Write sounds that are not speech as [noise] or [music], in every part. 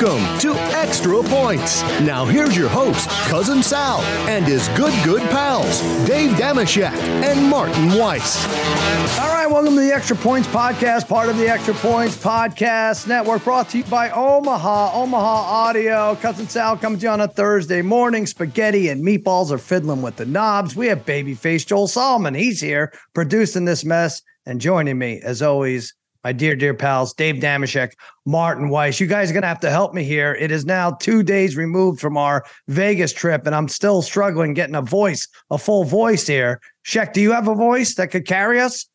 Welcome to Extra Points. Now here's your host, Cousin Sal, and his good, good pals, Dave Dameshek and Martin Weiss. All right, welcome to the Extra Points Podcast, part of the Extra Points Podcast Network, brought to you by Omaha, Omaha Audio. Cousin Sal comes to you on a Thursday morning. Spaghetti and meatballs are fiddling with the knobs. We have babyface Joel Solomon. He's here producing this mess and joining me, as always, my dear, dear pals, Dave Dameshek, Martin Weiss. You guys are going to have to help me here. It is now two days removed from our Vegas trip, and I'm still struggling getting a voice, a full voice here. Sheck, do you have a voice that could carry us?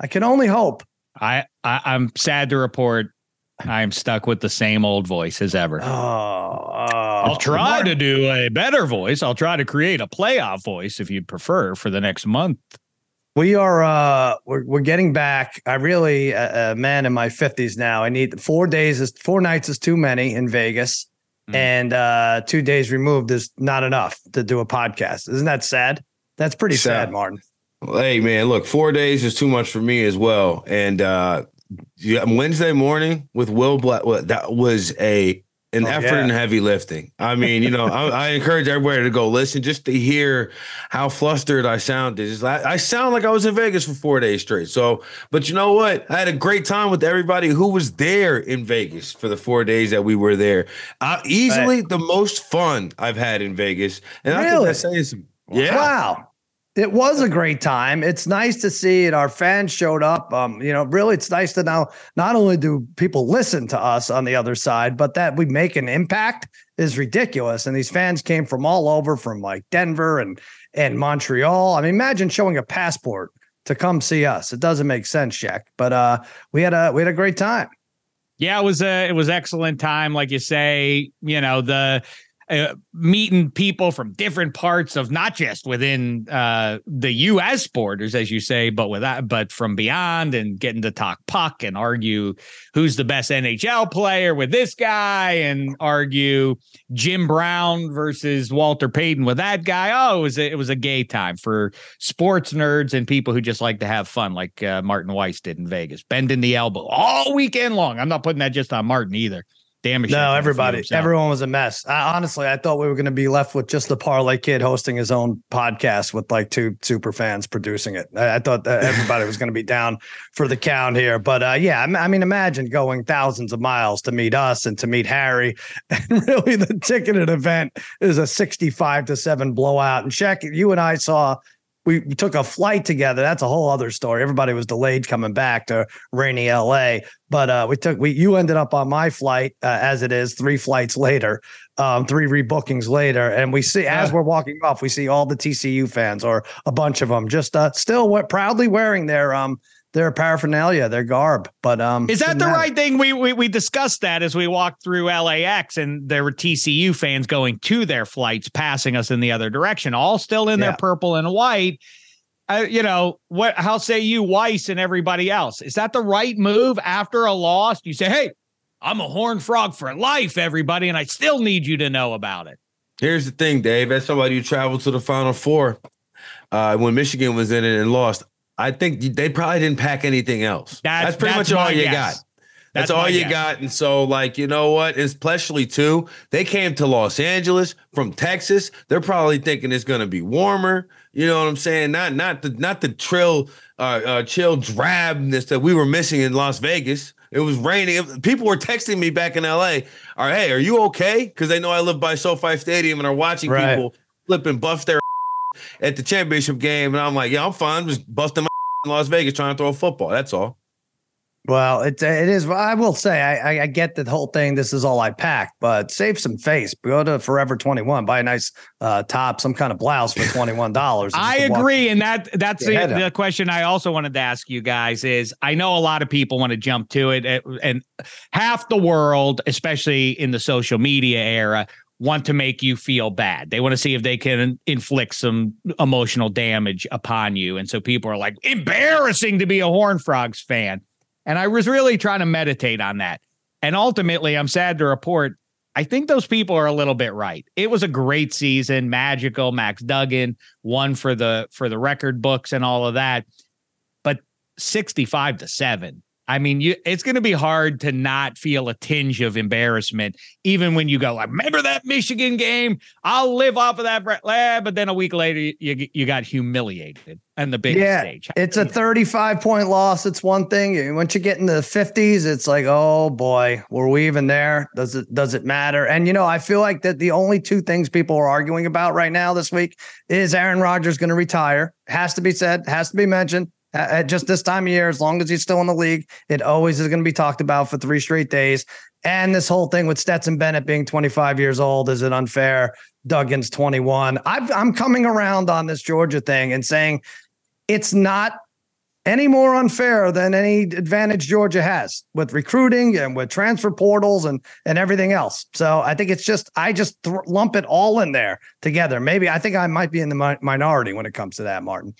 I can only hope. I, I I'm sad to report I'm stuck with the same old voice as ever. Oh, oh I'll try to do a better voice. I'll try to create a playoff voice if you'd prefer for the next month. We are uh we're, we're getting back. I really a, a man in my 50s now. I need 4 days is 4 nights is too many in Vegas mm. and uh 2 days removed is not enough to do a podcast. Isn't that sad? That's pretty sad, sad Martin. Hey man, look, 4 days is too much for me as well. And uh Wednesday morning with Will Black that was a an oh, effort yeah. and heavy lifting. I mean, you know, I, I, encourage everybody to go listen just to hear how flustered I sounded. I, I sound like I was in Vegas for four days straight. So, but you know what? I had a great time with everybody who was there in Vegas for the four days that we were there. Uh, easily right. the most fun I've had in Vegas, and really? I think that's saying some. Yeah. Wow. It was a great time. It's nice to see it. Our fans showed up. Um, you know, really, it's nice to now not only do people listen to us on the other side, but that we make an impact is ridiculous. And these fans came from all over, from like Denver and and Montreal. I mean, imagine showing a passport to come see us. It doesn't make sense, Jack. But uh, we had a we had a great time. Yeah, it was a it was excellent time. Like you say, you know the uh, meeting people from different parts of not just within uh, the U.S. borders, as you say, but with that, but from beyond, and getting to talk puck and argue who's the best NHL player with this guy, and argue Jim Brown versus Walter Payton with that guy. Oh, it was a, it was a gay time for sports nerds and people who just like to have fun, like uh, Martin Weiss did in Vegas, bending the elbow all weekend long. I'm not putting that just on Martin either damage. No, everybody, everyone was a mess. I, honestly, I thought we were going to be left with just the parlay kid hosting his own podcast with like two super fans producing it. I, I thought that [laughs] everybody was going to be down for the count here, but uh, yeah, I, I mean, imagine going thousands of miles to meet us and to meet Harry, [laughs] and really the ticketed event is a sixty-five to seven blowout. And Shaq, you and I saw we took a flight together. That's a whole other story. Everybody was delayed coming back to rainy LA, but uh, we took we you ended up on my flight uh, as it is three flights later, um, three rebookings later, and we see as we're walking off, we see all the TCU fans or a bunch of them just uh, still proudly wearing their um their paraphernalia, their garb. But um, is that the matter. right thing? We, we we discussed that as we walked through LAX, and there were TCU fans going to their flights, passing us in the other direction, all still in yeah. their purple and white. Uh, you know what? How say you, Weiss, and everybody else? Is that the right move after a loss? You say, "Hey, I'm a horn frog for life, everybody, and I still need you to know about it." Here's the thing, Dave. As somebody who traveled to the Final Four uh, when Michigan was in it and lost, I think they probably didn't pack anything else. That's, that's pretty that's much all you guess. got. That's, that's all you guess. got. And so, like, you know what? Especially too, they came to Los Angeles from Texas. They're probably thinking it's gonna be warmer. You know what I'm saying? Not not the not the trill uh, uh chill drabness that we were missing in Las Vegas. It was raining. People were texting me back in LA. All right, hey, are you okay? Because they know I live by SoFi Stadium and are watching right. people flipping buff their at the championship game, and I'm like, yeah, I'm fine. Just busting my [laughs] in Las Vegas trying to throw a football. That's all. Well, it it is. I will say, I, I get the whole thing. This is all I packed, but save some face. Go to Forever Twenty One, buy a nice uh, top, some kind of blouse for twenty one dollars. [laughs] I agree, and that that's the, the question I also wanted to ask you guys is: I know a lot of people want to jump to it, and half the world, especially in the social media era, want to make you feel bad. They want to see if they can inflict some emotional damage upon you. And so people are like, embarrassing to be a Horn Frogs fan. And I was really trying to meditate on that. And ultimately, I'm sad to report I think those people are a little bit right. It was a great season, magical. Max Duggan won for the for the record books and all of that. But 65 to 7 I mean, you it's going to be hard to not feel a tinge of embarrassment, even when you go, like, remember that Michigan game? I'll live off of that. But then a week later, you you got humiliated and the big yeah, stage. It's a 35 point loss. It's one thing. Once you get in the 50s, it's like, oh boy, were we even there? Does it does it matter? And you know, I feel like that the only two things people are arguing about right now this week is Aaron Rodgers going to retire. Has to be said, has to be mentioned at just this time of year, as long as he's still in the league, it always is going to be talked about for three straight days. And this whole thing with Stetson Bennett being 25 years old, is it unfair? Duggan's 21. i am coming around on this Georgia thing and saying it's not any more unfair than any advantage Georgia has with recruiting and with transfer portals and and everything else. So I think it's just I just th- lump it all in there together. Maybe I think I might be in the mi- minority when it comes to that, Martin.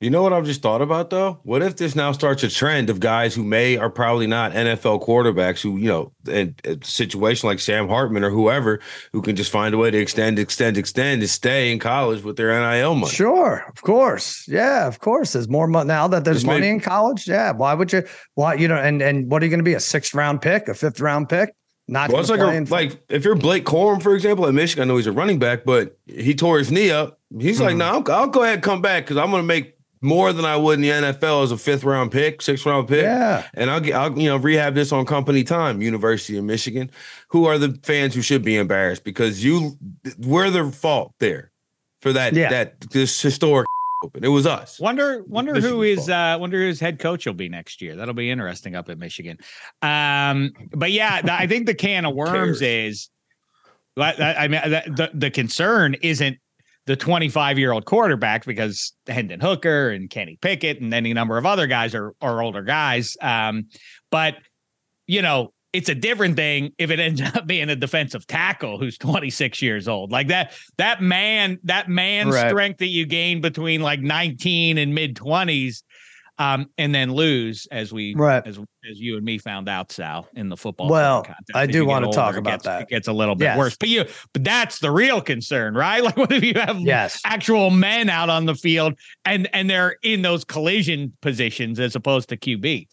You know what I've just thought about though? What if this now starts a trend of guys who may are probably not NFL quarterbacks who, you know, in a situation like Sam Hartman or whoever who can just find a way to extend, extend, extend to stay in college with their NIL money. Sure, of course. Yeah, of course. There's more money now that there's just money maybe, in college. Yeah. Why would you why you know and and what are you going to be? A sixth round pick, a fifth round pick? Not well, it's like a, like if you're Blake Corum, for example, at Michigan, I know he's a running back, but he tore his knee up. He's mm-hmm. like, no, I'll, I'll go ahead and come back because I'm going to make more than I would in the NFL as a fifth round pick, sixth round pick. Yeah. And I'll get, I'll, you know, rehab this on company time, University of Michigan. Who are the fans who should be embarrassed because you, we're the fault there for that, yeah. that this historic [laughs] open. It was us. Wonder, wonder Michigan's who is, uh, wonder whose head coach will be next year. That'll be interesting up at Michigan. Um, but yeah, I think the can of worms is, I mean, the, the concern isn't the 25 year old quarterback because Hendon Hooker and Kenny Pickett and any number of other guys are, are older guys. Um, but, you know, it's a different thing if it ends [laughs] up being a defensive tackle who's 26 years old. Like that, that man, that man right. strength that you gain between like 19 and mid 20s um, and then lose as we right. as as you and me found out, Sal, in the football. Well, I do want to older, talk about gets, that. It gets a little bit yes. worse, but you, but that's the real concern, right? [laughs] Like, what if you have yes. actual men out on the field and and they're in those collision positions as opposed to QB?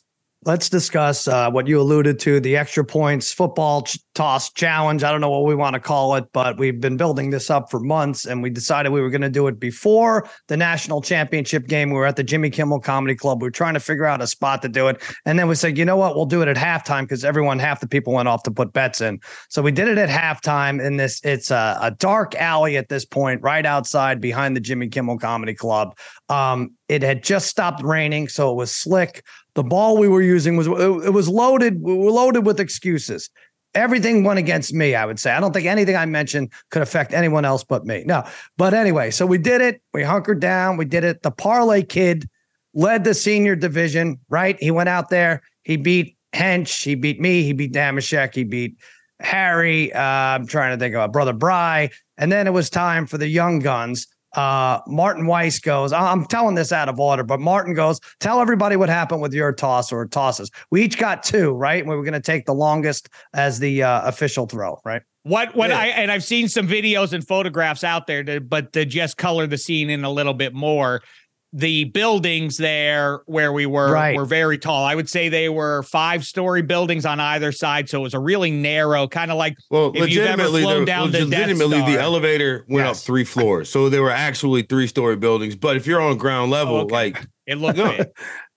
Let's discuss uh, what you alluded to the extra points football ch- toss challenge. I don't know what we want to call it, but we've been building this up for months and we decided we were going to do it before the national championship game. We were at the Jimmy Kimmel Comedy Club. We were trying to figure out a spot to do it. And then we said, you know what? We'll do it at halftime because everyone, half the people went off to put bets in. So we did it at halftime in this, it's a, a dark alley at this point, right outside behind the Jimmy Kimmel Comedy Club. Um, it had just stopped raining, so it was slick. The ball we were using was it, was loaded. We were loaded with excuses. Everything went against me, I would say. I don't think anything I mentioned could affect anyone else but me. No. But anyway, so we did it. We hunkered down. We did it. The parlay kid led the senior division, right? He went out there. He beat Hench. He beat me. He beat Dameshek. He beat Harry. Uh, I'm trying to think about Brother Bry. And then it was time for the young guns uh, Martin Weiss goes, I'm telling this out of order, but Martin goes, tell everybody what happened with your toss or tosses. We each got two, right? We were going to take the longest as the uh, official throw, right? What what yeah. I and I've seen some videos and photographs out there, to, but to just color the scene in a little bit more the buildings there where we were right. were very tall. I would say they were five story buildings on either side, so it was a really narrow kind of like. Well, if legitimately, you've ever flown down the legitimately the elevator went yes. up three floors, so there were actually three story buildings. But if you're on ground level, oh, okay. like it looked. No,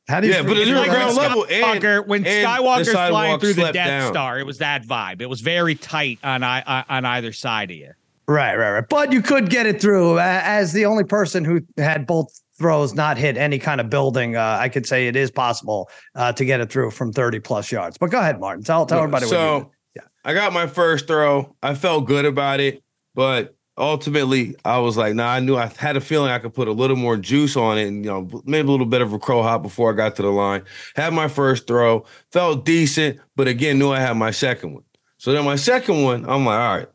How do you yeah, but it's like ground level. And, when and Skywalker's flying through the Death down. Star, it was that vibe. It was very tight on I, on either side of you. Right, right, right. But you could get it through as the only person who had both throws not hit any kind of building, uh, I could say it is possible uh, to get it through from 30 plus yards. But go ahead, Martin. Tell, tell everybody so, what you Yeah. I got my first throw. I felt good about it, but ultimately I was like, nah, I knew I had a feeling I could put a little more juice on it and, you know, maybe a little bit of a crow hop before I got to the line. Had my first throw, felt decent, but again, knew I had my second one. So then my second one, I'm like, all right,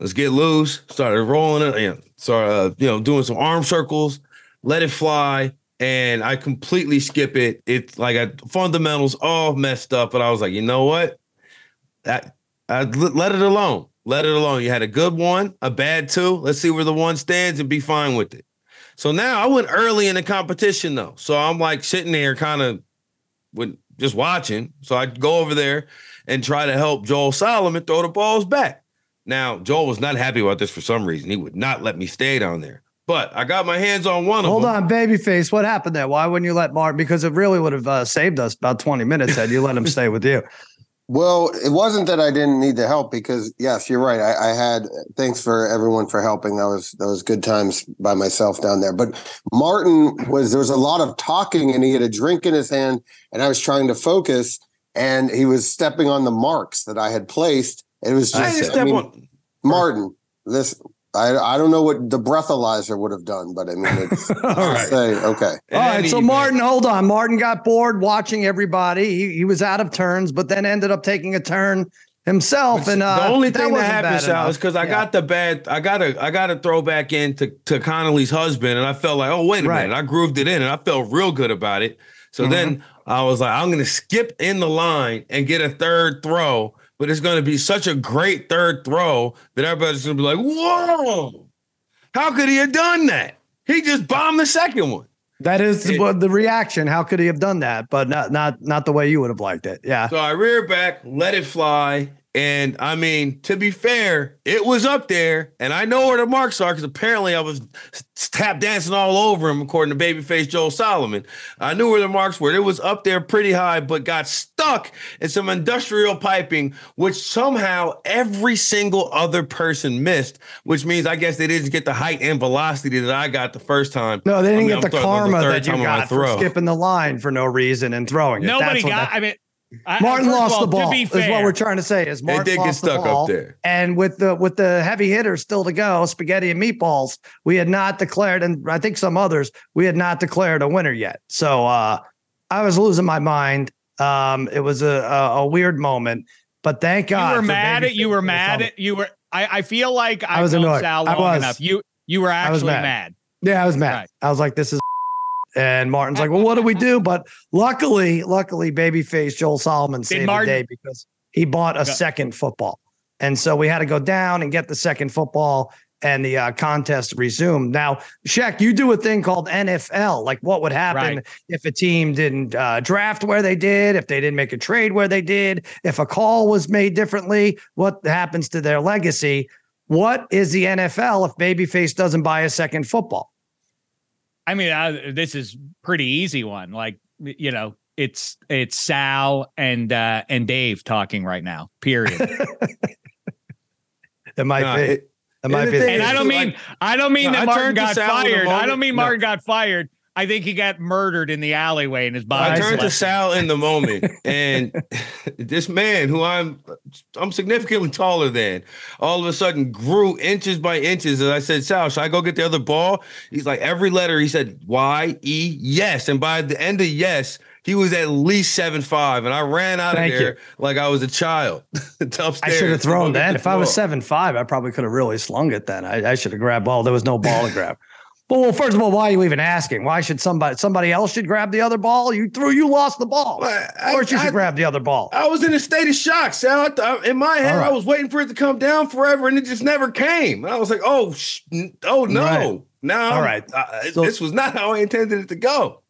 let's get loose. Started rolling it, and started, uh, you know, doing some arm circles let it fly, and I completely skip it. It's like I, fundamentals all messed up, but I was like, you know what? That I let it alone. let it alone. You had a good one, a bad two. Let's see where the one stands and be fine with it. So now I went early in the competition though. So I'm like sitting there kind of with just watching. So I go over there and try to help Joel Solomon throw the balls back. Now, Joel was not happy about this for some reason. He would not let me stay down there. But I got my hands on one Hold on, babyface. What happened there? Why wouldn't you let Martin? Because it really would have uh, saved us about 20 minutes had you let him stay with you. [laughs] Well, it wasn't that I didn't need the help because yes, you're right. I, I, had thanks for everyone for helping. That was that was good times by myself down there. But Martin was there was a lot of talking and he had a drink in his hand and I was trying to focus and he was stepping on the marks that I had placed. It was just I, I mean, Martin. This I I don't know what the breathalyzer would have done, but I mean, it's [laughs] all right. Say, okay. All right. So Martin, hold on. Martin got bored watching everybody. He, he was out of turns, but then ended up taking a turn himself. and uh, the only thing that, that happened, Sal, is because I yeah. got the bad. I got to I got to throw back into to Connolly's husband, and I felt like, oh wait a right. minute, I grooved it in, and I felt real good about it. So mm-hmm. then I was like, I'm going to skip in the line and get a third throw but it's going to be such a great third throw that everybody's going to be like, whoa, how could he have done that? He just bombed the second one. That is it, the reaction. How could he have done that? But not not not the way you would have liked it. Yeah. So I rear back, let it fly, and I mean, to be fair, it was up there, and I know where the marks are because apparently I was tap dancing all over him, according to Babyface Joel Solomon. I knew where the marks were. It was up there pretty high, but got stuck in some industrial piping, which somehow every single other person missed, which means I guess they didn't get the height and velocity that I got the first time. No, they didn't I mean, get the karma the that you got for skipping the line for no reason and throwing it. Nobody got, I mean, Martin I, lost all, the ball. Is what we're trying to say. Is Martin they did get stuck the up there, and with the with the heavy hitters still to go, spaghetti and meatballs, we had not declared, and I think some others, we had not declared a winner yet. So uh, I was losing my mind. Um, it was a, a, a weird moment, but thank God you were mad at you were mad at you were. I, I feel like I, I was annoyed. Sal long I was. enough. You you were actually mad. mad. Yeah, I was mad. Right. I was like, this is and Martin's like, well, what do we do? But luckily, luckily, babyface Joel Solomon saved the day because he bought a second football. And so we had to go down and get the second football and the uh, contest resumed. Now, Shaq, you do a thing called NFL. Like, what would happen right. if a team didn't uh, draft where they did, if they didn't make a trade where they did, if a call was made differently? What happens to their legacy? What is the NFL if Babyface doesn't buy a second football? I mean, uh, this is pretty easy one. Like, you know, it's it's Sal and uh and Dave talking right now. Period. it might no, be. It, it might be. And I don't mean like, I don't mean no, that Martin got fired. I don't mean Martin got fired. I think he got murdered in the alleyway in his body. I turned to Sal in the moment, [laughs] and this man, who I'm, I'm significantly taller than, all of a sudden grew inches by inches. And I said, Sal, should I go get the other ball? He's like, every letter. He said Y E yes, and by the end of yes, he was at least seven five, and I ran out Thank of there you. like I was a child. [laughs] I should have thrown that. If I was seven five, I probably could have really slung it. Then I, I should have grabbed ball. There was no ball to grab. Well, first of all, why are you even asking? Why should somebody somebody else should grab the other ball? You threw, you lost the ball. Well, I, or you should I, grab the other ball. I was in a state of shock, Sal. in my head, right. I was waiting for it to come down forever, and it just never came. I was like, oh, sh- oh no, right. now, all right, uh, so, this was not how I intended it to go.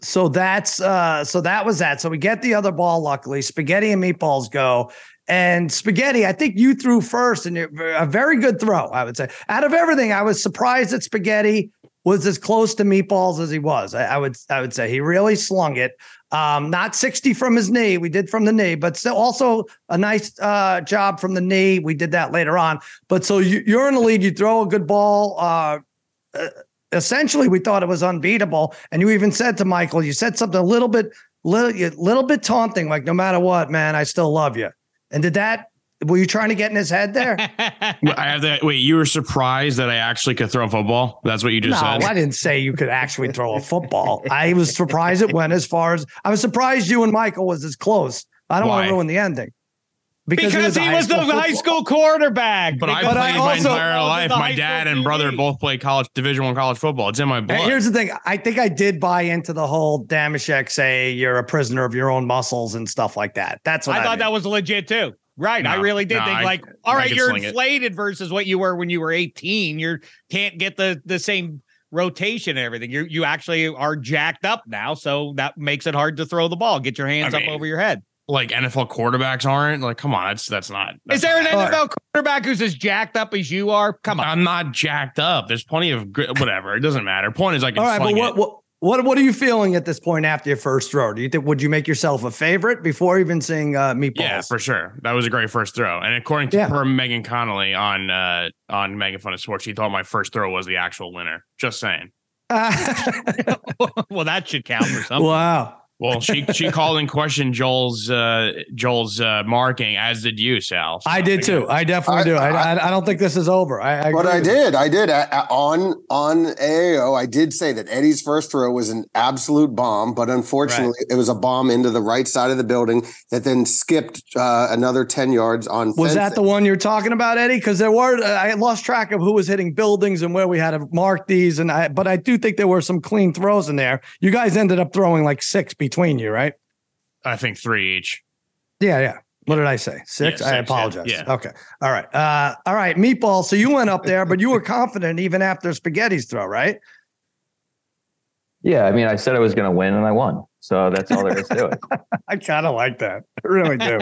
So that's uh, so that was that. So we get the other ball. Luckily, spaghetti and meatballs go. And Spaghetti, I think you threw first and a very good throw, I would say. Out of everything, I was surprised that Spaghetti was as close to meatballs as he was. I, I would I would say he really slung it. Um, not 60 from his knee. We did from the knee, but still also a nice uh, job from the knee. We did that later on. But so you, are in the lead. You throw a good ball. Uh, uh, essentially, we thought it was unbeatable. And you even said to Michael, you said something a little bit, little, little bit taunting, like no matter what, man, I still love you. And did that were you trying to get in his head there? [laughs] I have that. Wait, you were surprised that I actually could throw a football? That's what you just no, said. I didn't say you could actually throw a football. I was surprised it went as far as I was surprised you and Michael was as close. I don't Why? want to ruin the ending. Because, because he was, the football. high school quarterback. But I played I my entire life. My dad and brother both played college Division One college football. It's in my blood. And here's the thing: I think I did buy into the whole Dameshek say you're a prisoner of your own muscles and stuff like that. That's what I, I thought did. that was legit too. Right. No, I really did no, think I, like, all right, you're inflated it. versus what you were when you were 18. You can't get the the same rotation and everything. You you actually are jacked up now, so that makes it hard to throw the ball. Get your hands I mean, up over your head. Like NFL quarterbacks aren't like, come on, that's that's not. That's Is there not an NFL quarterback who's as jacked up as you are? Come on, I'm not jacked up. There's plenty of whatever. It doesn't matter. Point is, I can. All right, but what, what what what are you feeling at this point after your first throw? Do you think would you make yourself a favorite before even seeing uh, meatballs? Yeah, for sure. That was a great first throw. And according to yeah. her, Megan Connolly on uh, on Megan Fun of Sports, she thought my first throw was the actual winner. Just saying. Uh, [laughs] [laughs] well, that should count for something. Wow. Well, she she called in question Joel's uh, Joel's uh, marking, as did you, Sal. So I did too. I definitely I, do. I, I, I, don't think this is over. I, I but I did. I did on on AAO. I did say that Eddie's first throw was an absolute bomb, but unfortunately, right. it was a bomb into the right side of the building that then skipped uh, another ten yards on. Was fencing. that the one you're talking about, Eddie? Because there were I lost track of who was hitting buildings and where we had to mark these, and I but I do think there were some clean throws in there. You guys ended up throwing like six between you, right? I think three each. Yeah, yeah. What did I say? Six? Yeah, I apologize. Yeah. Okay. All right. Uh, all right. Meatball. So you went up there, but you were confident even after Spaghetti's throw, right? Yeah. I mean, I said I was going to win and I won. So that's all there is to it. [laughs] I kind of like that. I really do.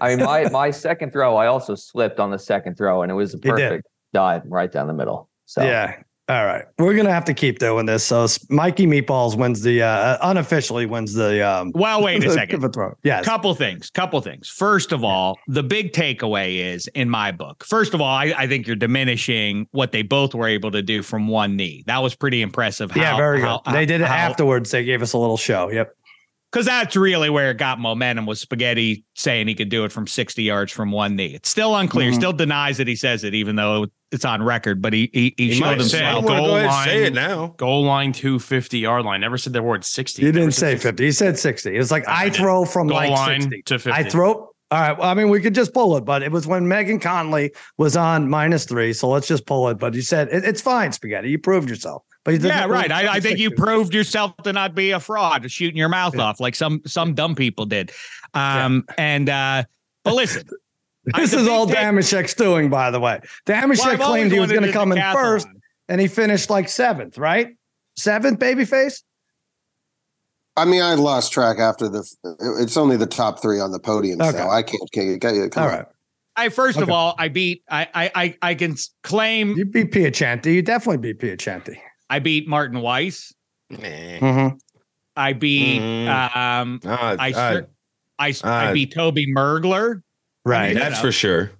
I mean, my, my second throw, I also slipped on the second throw and it was a perfect dive right down the middle. So yeah, all right, we're gonna have to keep doing this. So Mikey Meatballs wins the uh, unofficially wins the. Um, well, wait a [laughs] second. Yes, couple things. Couple things. First of all, the big takeaway is in my book. First of all, I, I think you're diminishing what they both were able to do from one knee. That was pretty impressive. How, yeah, very how, good. they did it how, afterwards. They gave us a little show. Yep because that's really where it got momentum was spaghetti saying he could do it from 60 yards from one knee. It's still unclear. Mm-hmm. Still denies that he says it, even though it's on record. But he he, he, he showed himself. Goal line, say it now. Goal line 250 yard line. Never said the word 60. He didn't say 50. He said 60. It's like I, I throw from goal like 60. to 50. I throw. All right. Well, I mean, we could just pull it, but it was when Megan Conley was on minus three. So let's just pull it. But he said, it, it's fine, Spaghetti. You proved yourself. But yeah, right. I, I, think you proved yourself to not be a fraud, shooting your mouth yeah. off like some some dumb people did. Um, yeah. and uh, but listen, this is all Dameshek's doing, by the way. Dameshek well, claimed he was going to come in first, and he finished like seventh, right? Seventh, babyface. I mean, I lost track after the. It's only the top three on the podium, okay. so I can't. can't, can't all right. I first okay. of all, I beat. I I I can claim you beat Piacenti. You definitely beat Piacenti. I beat Martin Weiss. Mm-hmm. I beat mm. um uh, I, uh, I, uh, I beat Toby Mergler. Right. That's for sure.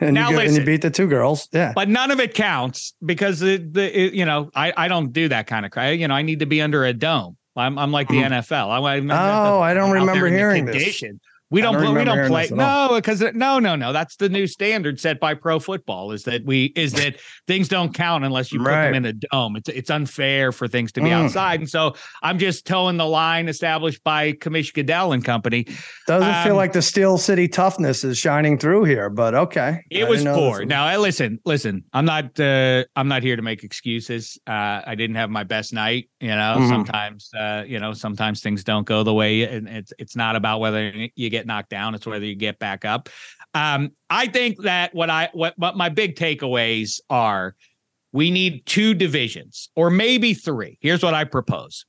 and, now you go, listen, and you beat the two girls. Yeah. But none of it counts because the, the it, you know, I, I don't do that kind of cry. You know, I need to be under a dome. I'm, I'm like the mm. NFL. I, I'm, oh, I don't remember hearing this. We don't, don't we don't play no because no no no that's the new standard set by pro football is that we is that things don't count unless you put them in a dome. It's it's unfair for things to be mm. outside, and so I'm just towing the line established by Kamish Goodell and company. Doesn't um, feel like the Steel City toughness is shining through here, but okay. It was poor. Now I listen, listen. I'm not uh, I'm not here to make excuses. Uh, I didn't have my best night. You know, mm-hmm. sometimes uh, you know sometimes things don't go the way, and it's it's not about whether you get get knocked down. It's whether you get back up. Um, I think that what I what, what my big takeaways are we need two divisions or maybe three. Here's what I propose.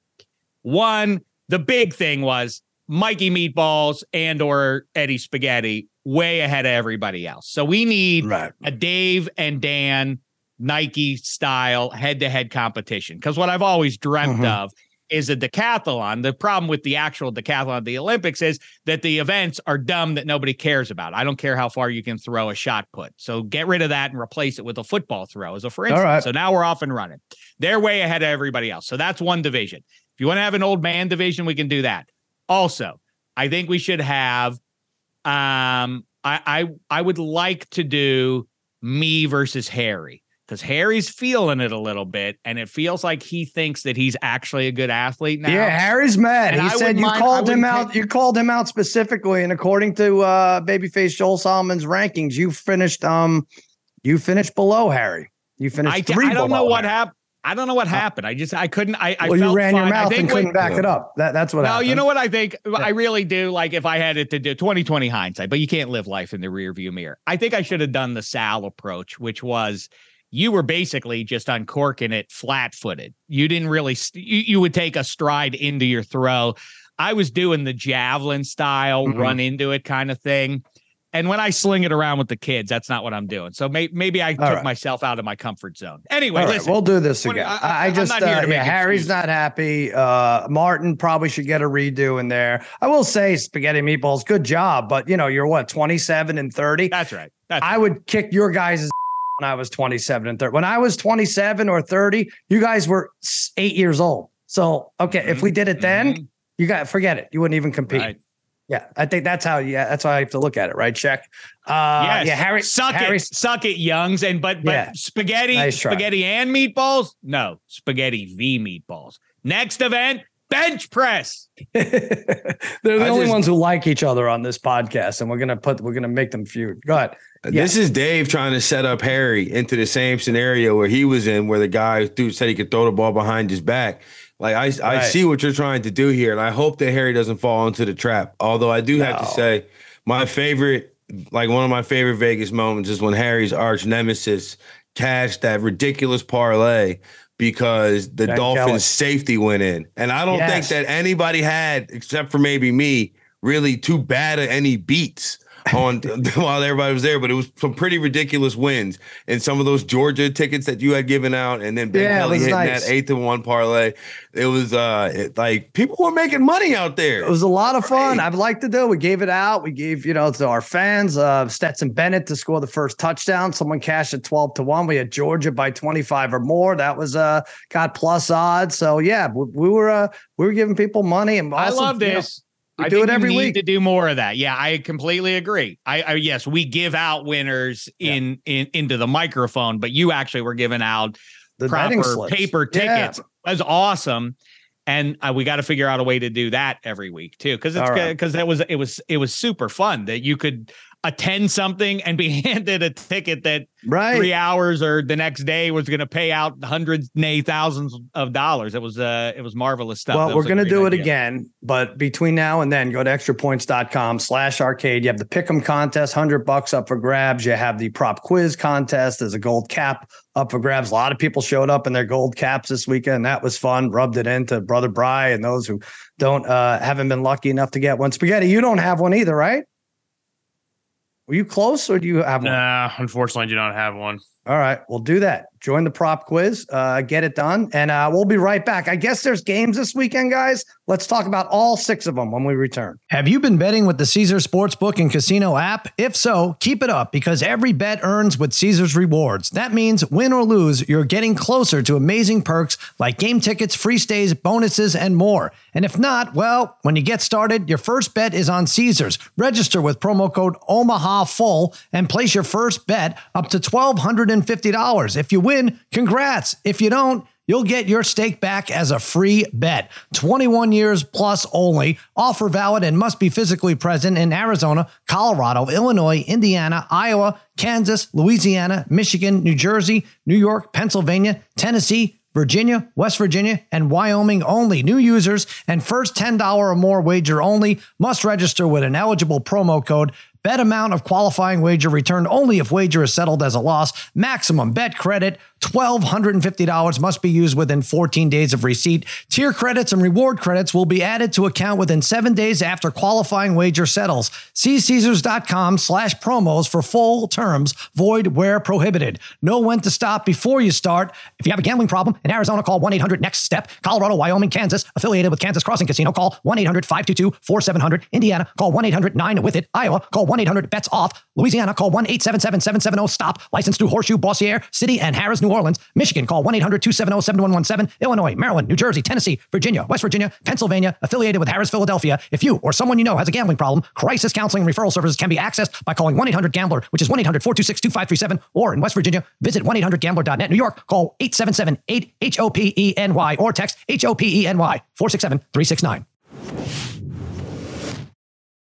One, the big thing was Mikey Meatballs and or Eddie Spaghetti way ahead of everybody else. So we need right. a Dave and Dan Nike style head to head competition. Because what I've always dreamt mm-hmm. of is a decathlon. The problem with the actual decathlon, the Olympics, is that the events are dumb that nobody cares about. I don't care how far you can throw a shot put. So get rid of that and replace it with a football throw as a for instance. Right. So now we're off and running. They're way ahead of everybody else. So that's one division. If you want to have an old man division, we can do that. Also, I think we should have um I I I would like to do me versus Harry because Harry's feeling it a little bit, and it feels like he thinks that he's actually a good athlete now. Yeah, Harry's mad. And he I said you mind, called him out. You called him out specifically, and according to uh, babyface Joel Solomon's rankings, you finished um, you finished below Harry. You finished I, three. I don't know what happened. I don't know what happened. I just I couldn't. I, I well, you ran fine. your mouth and couldn't back it up. That that's what. No, happened. you know what I think. Yeah. I really do. Like if I had it to do 2020 hindsight, but you can't live life in the rearview mirror. I think I should have done the Sal approach, which was you were basically just uncorking it flat footed. You didn't really. You, you would take a stride into your throw. I was doing the javelin style, mm-hmm. run into it kind of thing. And when I sling it around with the kids, that's not what I'm doing. So may, maybe I All took right. myself out of my comfort zone. Anyway, right, listen, we'll do this again. I, I just, uh, yeah, Harry's not happy. Uh, Martin probably should get a redo in there. I will say, spaghetti meatballs, good job. But you know, you're what 27 and 30. That's right. That's I right. would kick your guys' when I was 27 and 30. When I was 27 or 30, you guys were eight years old. So okay, mm-hmm. if we did it then, mm-hmm. you got forget it. You wouldn't even compete. Right. Yeah, I think that's how. Yeah, that's how I have to look at it, right? Check. Uh, yes. Yeah, Harry, suck Harry, it, suck it, Youngs, and but but yeah. spaghetti, nice spaghetti and meatballs. No, spaghetti v meatballs. Next event, bench press. [laughs] They're the I only just, ones who like each other on this podcast, and we're gonna put we're gonna make them feud. Go ahead. Yeah. This is Dave trying to set up Harry into the same scenario where he was in, where the guy dude said he could throw the ball behind his back. Like I, right. I see what you're trying to do here, and I hope that Harry doesn't fall into the trap. Although I do no. have to say, my favorite, like one of my favorite Vegas moments is when Harry's arch nemesis cashed that ridiculous parlay because the Dolphins' Kelly. safety went in, and I don't yes. think that anybody had, except for maybe me, really too bad at any beats on [laughs] while everybody was there, but it was some pretty ridiculous wins. And some of those Georgia tickets that you had given out, and then Ben yeah, Kelly hitting nice. that eight to one parlay. It was uh it, like people were making money out there. It was a lot of fun. I'd like to do. We gave it out. We gave you know to our fans uh Stetson Bennett to score the first touchdown. Someone cashed at twelve to one. We had Georgia by twenty five or more. That was uh got plus odds. So yeah, we, we were uh we were giving people money and also, I love this. Know, we I do it every week to do more of that. Yeah, I completely agree. I, I yes, we give out winners yeah. in in into the microphone, but you actually were giving out the proper paper tickets. Yeah. That's awesome. And uh, we got to figure out a way to do that every week too, because it's because right. that was it was it was super fun that you could attend something and be [laughs] handed a ticket that right. three hours or the next day was going to pay out hundreds, nay, thousands of dollars. It was uh, it was marvelous stuff. Well, we're going to do idea. it again, but between now and then, go to extrapoints.com slash arcade. You have the pick'em contest, hundred bucks up for grabs. You have the prop quiz contest. There's a gold cap up for grabs. A lot of people showed up in their gold caps this weekend. That was fun. Rubbed it into Brother Bry and those who don't uh, haven't been lucky enough to get one. Spaghetti, you don't have one either, right? Were you close or do you have one? Nah, unfortunately, I do not have one. All right, we'll do that. Join the prop quiz, uh, get it done, and uh, we'll be right back. I guess there's games this weekend, guys. Let's talk about all six of them when we return. Have you been betting with the Caesar Sportsbook and Casino app? If so, keep it up because every bet earns with Caesar's rewards. That means win or lose, you're getting closer to amazing perks like game tickets, free stays, bonuses, and more. And if not, well, when you get started, your first bet is on Caesars. Register with promo code Omaha Full and place your first bet up to $1,250. If you win, congrats. If you don't, You'll get your stake back as a free bet. 21 years plus only. Offer valid and must be physically present in Arizona, Colorado, Illinois, Indiana, Iowa, Kansas, Louisiana, Michigan, New Jersey, New York, Pennsylvania, Tennessee, Virginia, West Virginia, and Wyoming only. New users and first $10 or more wager only must register with an eligible promo code Bet amount of qualifying wager returned only if wager is settled as a loss. Maximum bet credit $1,250 must be used within 14 days of receipt. Tier credits and reward credits will be added to account within seven days after qualifying wager settles. See Caesars.com slash promos for full terms, void where prohibited. Know when to stop before you start. If you have a gambling problem in Arizona, call 1 800 NEXT STEP. Colorado, Wyoming, Kansas, affiliated with Kansas Crossing Casino, call 1 800 522 4700. Indiana, call 1 800 9 with it. Iowa, call 1 800 bets off. Louisiana, call 1 877 770 stop. Licensed to Horseshoe, Bossier, City, and Harrah's, New Orleans. Michigan, call 1 800 270 7117. Illinois, Maryland, New Jersey, Tennessee, Virginia, West Virginia, Pennsylvania, affiliated with Harrah's, Philadelphia. If you or someone you know has a gambling problem, crisis counseling referral services can be accessed by calling 1 800 Gambler, which is 1 800 426 2537, or in West Virginia, visit 1 800 Gambler.net. New York, call 877 8 H O P E N Y or text H O P E N Y 467 369.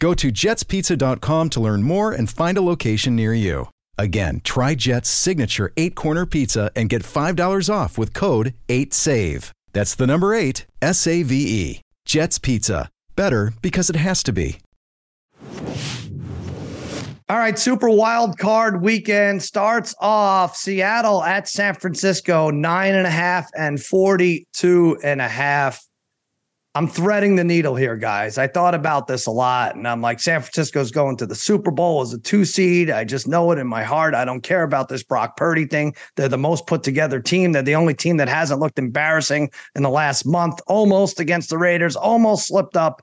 Go to jetspizza.com to learn more and find a location near you. Again, try Jet's signature eight corner pizza and get $5 off with code 8SAVE. That's the number eight, S A V E. Jet's Pizza. Better because it has to be. All right, super wild card weekend starts off Seattle at San Francisco, nine and a half and 42 and a half. I'm threading the needle here, guys. I thought about this a lot, and I'm like, San Francisco's going to the Super Bowl as a two seed. I just know it in my heart. I don't care about this Brock Purdy thing. They're the most put together team. They're the only team that hasn't looked embarrassing in the last month, almost against the Raiders, almost slipped up.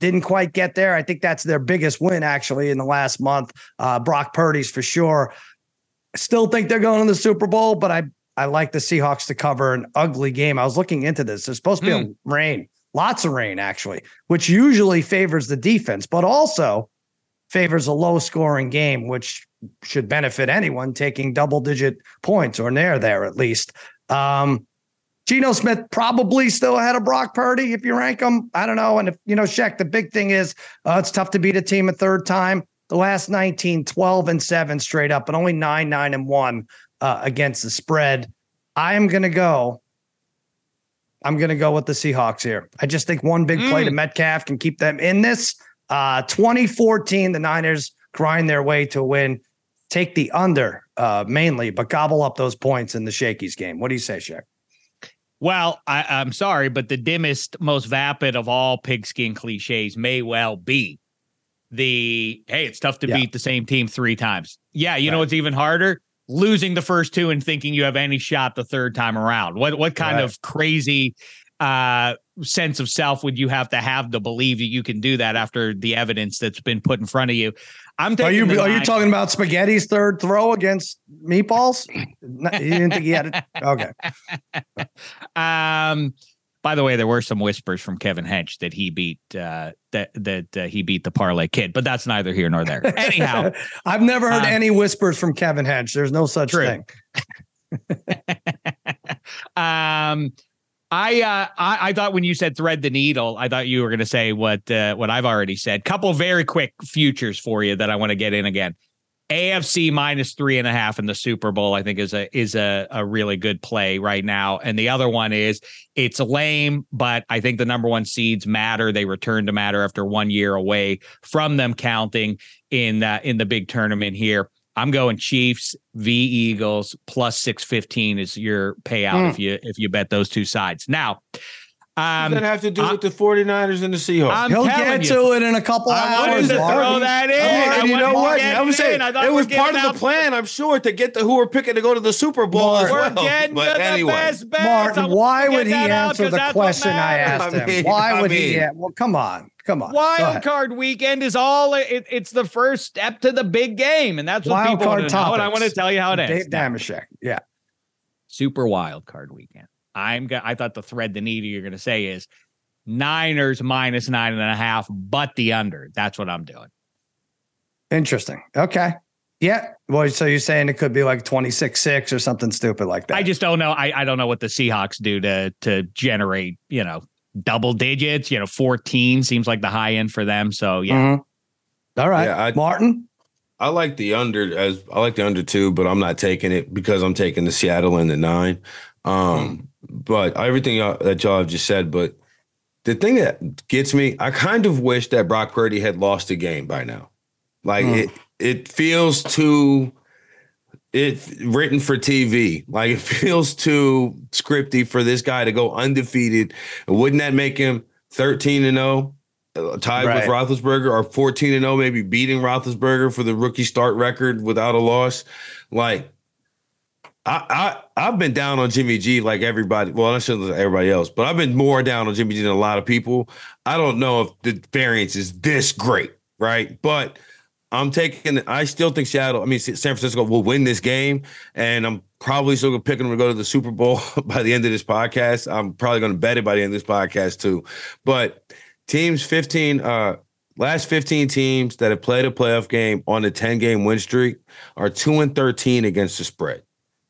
Didn't quite get there. I think that's their biggest win, actually, in the last month. Uh, Brock Purdy's for sure. Still think they're going to the Super Bowl, but I I like the Seahawks to cover an ugly game. I was looking into this. There's supposed to be mm. a rain lots of rain actually, which usually favors the defense, but also favors a low scoring game, which should benefit anyone taking double digit points or near there at least. Um, Geno Smith probably still ahead of Brock Purdy if you rank them. I don't know. And if, you know, Sheck, the big thing is uh, it's tough to beat a team a third time. The last 19, 12 and 7 straight up, but only 9, 9 and 1 uh, against the spread. I am going to go I'm going to go with the Seahawks here. I just think one big play mm. to Metcalf can keep them in this. Uh, 2014, the Niners grind their way to a win. Take the under uh, mainly, but gobble up those points in the Shakey's game. What do you say, Shaq? Well, I, am sorry, but the dimmest, most vapid of all pigskin cliches may well be the hey, it's tough to yeah. beat the same team three times. Yeah, you right. know it's even harder? Losing the first two and thinking you have any shot the third time around. What what kind right. of crazy uh, sense of self would you have to have to believe that you can do that after the evidence that's been put in front of you? I'm. Are you are you talking about Spaghetti's third throw against Meatballs? [laughs] you didn't think he had it. Okay. [laughs] um. By the way, there were some whispers from Kevin Hench that he beat uh, that that uh, he beat the parlay kid, but that's neither here nor there. Anyhow, [laughs] I've never heard um, any whispers from Kevin Hench. There's no such true. thing. [laughs] um, I, uh, I I thought when you said thread the needle, I thought you were going to say what uh, what I've already said. Couple very quick futures for you that I want to get in again. AFC minus three and a half in the Super Bowl, I think is a is a, a really good play right now. And the other one is it's lame, but I think the number one seeds matter. They return to matter after one year away from them counting in uh, in the big tournament here. I'm going Chiefs v Eagles plus 615 is your payout mm. if you if you bet those two sides. Now, um, that have to do with the 49ers and the Seahawks? I'm He'll get you. to it in a couple I hours. To throw that in. And you know what? I'm saying it was part of the plan, I'm sure, to get the who are picking to go to the Super Bowl Mark, as well. We're getting but to anyway. the best bets. Martin, why would he answer the question I asked him? I mean, why would I mean, he? Well, come on. Come on. Wild card weekend is all it, it's the first step to the big game. And that's what wild people want to know. And I want to tell you how it ends. Dave Dameshek. Yeah. Super wild card weekend. I'm I thought the thread the needle you're gonna say is Niners minus nine and a half, but the under. That's what I'm doing. Interesting. Okay. Yeah. Well, so you're saying it could be like 26 6 or something stupid like that. I just don't know. I, I don't know what the Seahawks do to to generate, you know, double digits. You know, 14 seems like the high end for them. So yeah. Mm-hmm. All right. Yeah, I, Martin. I like the under as I like the under two, but I'm not taking it because I'm taking the Seattle and the nine. Um, mm. But everything that y'all have just said, but the thing that gets me, I kind of wish that Brock Purdy had lost the game by now. Like mm. it, it feels too. it written for TV. Like [laughs] it feels too scripty for this guy to go undefeated. Wouldn't that make him 13 and 0, uh, tied right. with Roethlisberger, or 14 and 0, maybe beating Roethlisberger for the rookie start record without a loss? Like, I, I have been down on Jimmy G like everybody. Well, I shouldn't everybody else, but I've been more down on Jimmy G than a lot of people. I don't know if the variance is this great, right? But I'm taking. I still think Seattle. I mean, San Francisco will win this game, and I'm probably still gonna pick them to go to the Super Bowl [laughs] by the end of this podcast. I'm probably gonna bet it by the end of this podcast too. But teams 15, uh, last 15 teams that have played a playoff game on a 10 game win streak are two and 13 against the spread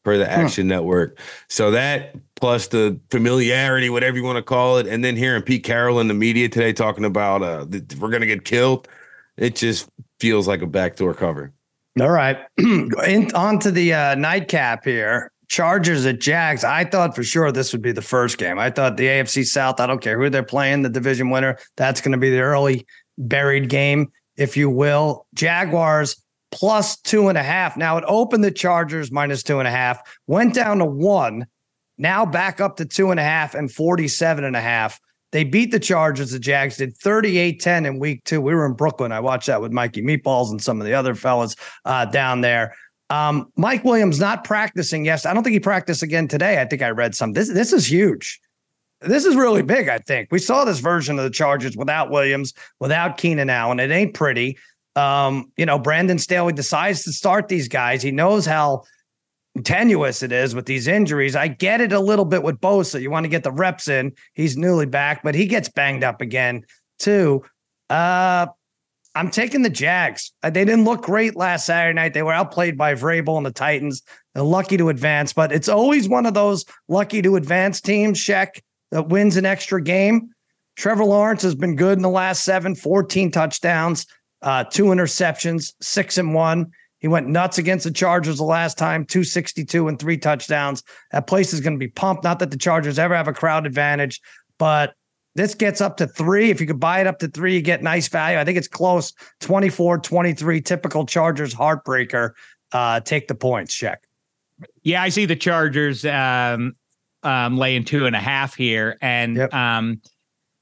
per the Action huh. Network. So that plus the familiarity, whatever you want to call it, and then hearing Pete Carroll in the media today talking about uh, we're gonna get killed. It just feels like a backdoor cover. All right. [clears throat] In, on to the uh, nightcap here. Chargers at Jags. I thought for sure this would be the first game. I thought the AFC South, I don't care who they're playing, the division winner, that's going to be the early buried game, if you will. Jaguars plus two and a half. Now it opened the Chargers minus two and a half, went down to one, now back up to two and a half and 47 and a half. They beat the Chargers. The Jags did 38 10 in week two. We were in Brooklyn. I watched that with Mikey Meatballs and some of the other fellas uh, down there. Um, Mike Williams not practicing. Yes, I don't think he practiced again today. I think I read some. This this is huge. This is really big. I think we saw this version of the Chargers without Williams, without Keenan Allen. It ain't pretty. Um, you know, Brandon Staley decides to start these guys. He knows how tenuous it is with these injuries. I get it a little bit with Bosa. You want to get the reps in. He's newly back, but he gets banged up again too. Uh, I'm taking the Jags. Uh, they didn't look great last Saturday night. They were outplayed by Vrabel and the Titans. They're lucky to advance, but it's always one of those lucky to advance teams, Sheck, that wins an extra game. Trevor Lawrence has been good in the last seven, 14 touchdowns, uh, two interceptions, six and one. He went nuts against the Chargers the last time, 262 and three touchdowns. That place is going to be pumped. Not that the Chargers ever have a crowd advantage, but this gets up to three. If you could buy it up to three, you get nice value. I think it's close 24 23, typical Chargers heartbreaker. Uh, take the points, check. Yeah, I see the Chargers um, um, laying two and a half here. And yep. um,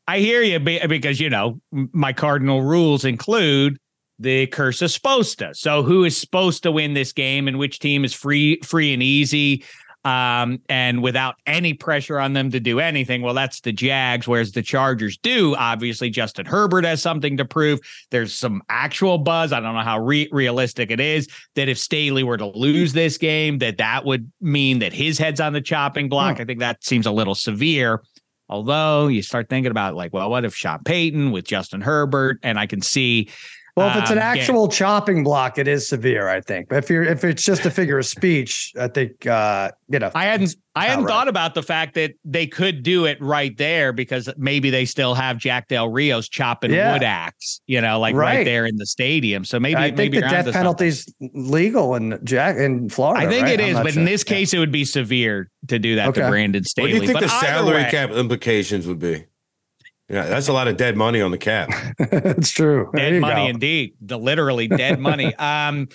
I hear you because, you know, my cardinal rules include the curse of supposed to. So who is supposed to win this game and which team is free, free and easy, um, and without any pressure on them to do anything? Well, that's the Jags, whereas the Chargers do. Obviously, Justin Herbert has something to prove. There's some actual buzz. I don't know how re- realistic it is that if Staley were to lose this game, that that would mean that his head's on the chopping block. Hmm. I think that seems a little severe. Although you start thinking about like, well, what if Sean Payton with Justin Herbert? And I can see well, if it's an um, actual chopping block, it is severe, I think. But if you're if it's just a figure of speech, I think uh, you know. I hadn't I hadn't right. thought about the fact that they could do it right there because maybe they still have Jack Del Rio's chopping yeah. wood axe, you know, like right. right. there in the stadium. So maybe I think maybe the death penalty's legal in Jack in Florida. I think right? it is, but sure. in this case, yeah. it would be severe to do that okay. to Brandon Staley. What do you think but the salary way, cap implications would be? Yeah, that's a lot of dead money on the cap. [laughs] It's true. Dead money go. indeed. The literally dead money. [laughs] Um,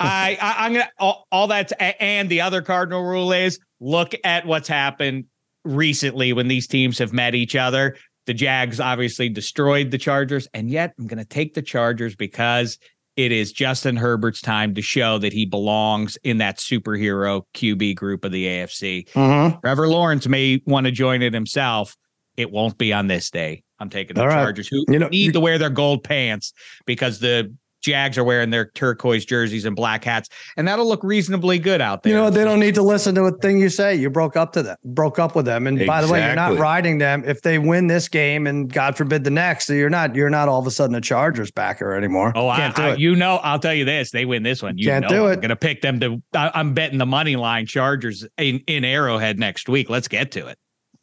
I, I am gonna all, all that's and the other cardinal rule is look at what's happened recently when these teams have met each other. The Jags obviously destroyed the Chargers, and yet I'm going to take the Chargers because it is Justin Herbert's time to show that he belongs in that superhero QB group of the AFC. Mm-hmm. Trevor Lawrence may want to join it himself, it won't be on this day. I'm taking the All Chargers right. who you know, need to wear their gold pants because the Jags are wearing their turquoise jerseys and black hats, and that'll look reasonably good out there. You know, they don't need to listen to a thing you say. You broke up to them, broke up with them, and exactly. by the way, you're not riding them. If they win this game, and God forbid the next, you're not you're not all of a sudden a Chargers backer anymore. Oh, Can't I, do I, it. you know, I'll tell you this: they win this one. You Can't do it. I'm going to pick them to. I, I'm betting the money line Chargers in, in Arrowhead next week. Let's get to it.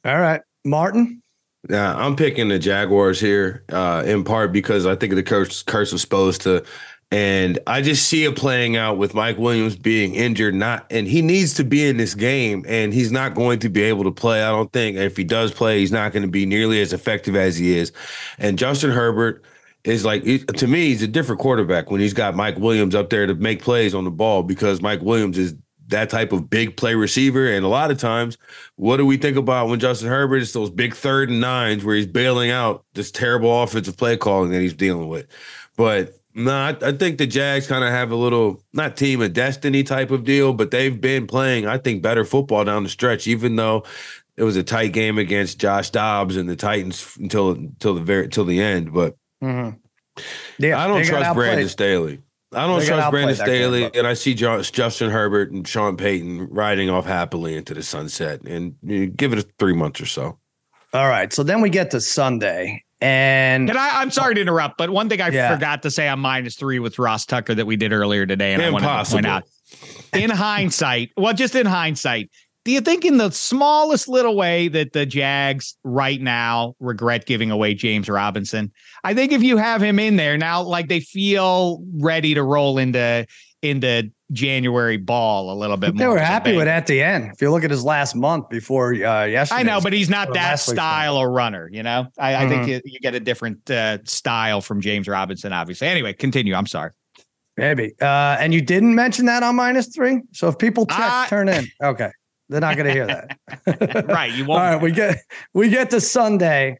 All right, Martin. Yeah, I'm picking the Jaguars here, uh, in part because I think the curse curse supposed to, and I just see it playing out with Mike Williams being injured, not and he needs to be in this game, and he's not going to be able to play. I don't think. If he does play, he's not going to be nearly as effective as he is. And Justin Herbert is like to me, he's a different quarterback when he's got Mike Williams up there to make plays on the ball because Mike Williams is that type of big play receiver. And a lot of times, what do we think about when Justin Herbert is those big third and nines where he's bailing out this terrible offensive play calling that he's dealing with? But no, I, I think the Jags kind of have a little not team of destiny type of deal, but they've been playing, I think, better football down the stretch, even though it was a tight game against Josh Dobbs and the Titans until until the very till the end. But mm-hmm. yeah, I don't trust Brandon Staley. I don't trust Brandon Staley, game, and I see Justin Herbert and Sean Payton riding off happily into the sunset. And you know, give it a three months or so. All right, so then we get to Sunday, and Can I, I'm sorry to interrupt, but one thing I yeah. forgot to say on minus three with Ross Tucker that we did earlier today, and Impossible. I wanted to point out. In hindsight, well, just in hindsight, do you think in the smallest little way that the Jags right now regret giving away James Robinson? I think if you have him in there now, like they feel ready to roll into into January ball a little bit they more. They were happy with at the end. If you look at his last month before uh, yesterday, I know, but he's not that style of runner. You know, I, mm-hmm. I think you, you, get a different uh, style from James Robinson. Obviously. Anyway, continue. I'm sorry. Maybe. Uh, and you didn't mention that on minus three. So if people check, uh, turn in. Okay. They're not going to hear that. [laughs] right. You [laughs] won't. All right. We get we get to Sunday.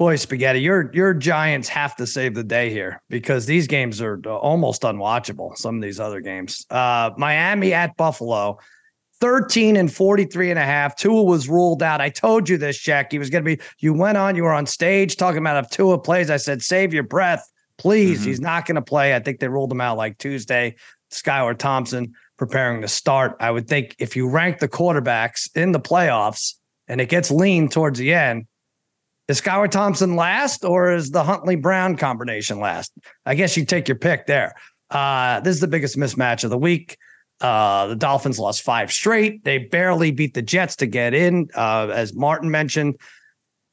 Boy, spaghetti, your your Giants have to save the day here because these games are almost unwatchable. Some of these other games. Uh, Miami at Buffalo. 13 and 43 and a half. Tua was ruled out. I told you this, Jack. He was going to be, you went on, you were on stage talking about if Tua plays. I said, save your breath, please. Mm-hmm. He's not going to play. I think they ruled him out like Tuesday. Skylar Thompson preparing to start. I would think if you rank the quarterbacks in the playoffs and it gets lean towards the end, is Skylar Thompson last or is the Huntley Brown combination last? I guess you take your pick there. Uh, this is the biggest mismatch of the week. Uh, the Dolphins lost five straight. They barely beat the Jets to get in. Uh, as Martin mentioned,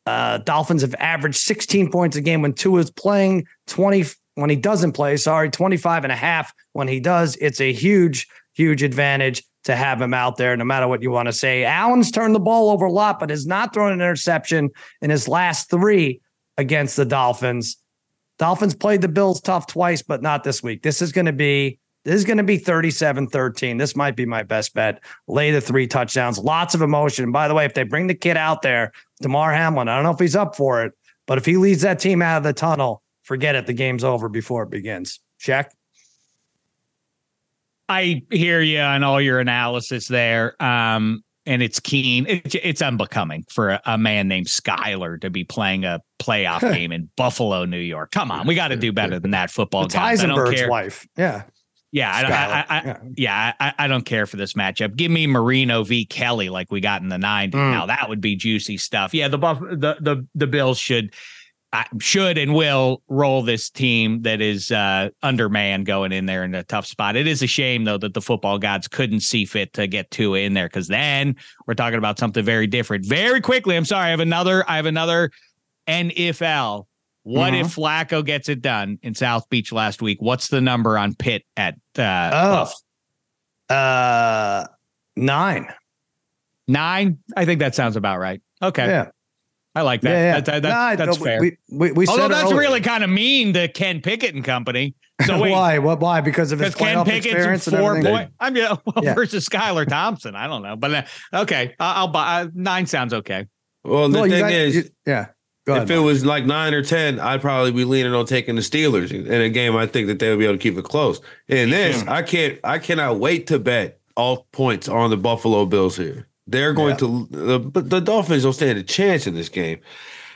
uh, Dolphins have averaged 16 points a game when Tua is playing, 20 when he doesn't play, sorry, 25 and a half when he does. It's a huge huge advantage to have him out there, no matter what you want to say. Allen's turned the ball over a lot, but has not thrown an interception in his last three against the Dolphins. Dolphins played the Bills tough twice, but not this week. This is going to be this is going to be 37-13. This might be my best bet. Lay the three touchdowns. Lots of emotion. by the way, if they bring the kid out there, Damar Hamlin, I don't know if he's up for it, but if he leads that team out of the tunnel, forget it. The game's over before it begins. Check. I hear you on all your analysis there. Um, and it's keen. It, it's unbecoming for a, a, man named Skyler to be playing a playoff game in Buffalo, New York. Come on, we got to do better than that. Football it's guys. Heisenberg's wife. Yeah. Yeah, I, I, I, yeah, yeah I, I, don't care for this matchup. Give me Marino v. Kelly like we got in the '90s. Mm. Now that would be juicy stuff. Yeah, the buff, the the the Bills should should and will roll this team that is uh, undermanned going in there in a tough spot. It is a shame though that the football gods couldn't see fit to get two in there because then we're talking about something very different. Very quickly, I'm sorry, I have another. I have another NFL. What mm-hmm. if Flacco gets it done in South Beach last week? What's the number on Pitt at? Uh, oh, uh, nine. Nine. I think that sounds about right. Okay. Yeah. I like that. Yeah, yeah. That, that, that, that's no, fair. We, we, we Although that's earlier. really kind of mean to Ken Pickett and company. So [laughs] wait, why? What? Why? Because of his Ken Pickett's four point. I'm yeah, [laughs] well, yeah. versus Skylar Thompson. I don't know, but uh, okay, I'll, I'll buy uh, nine. Sounds okay. Well, the thing got, is, you, yeah. Ahead, if it was like nine or ten, I'd probably be leaning on taking the Steelers in a game. I think that they would be able to keep it close. In this, hmm. I can't. I cannot wait to bet all points on the Buffalo Bills here. They're going yeah. to the, the Dolphins don't stand a chance in this game.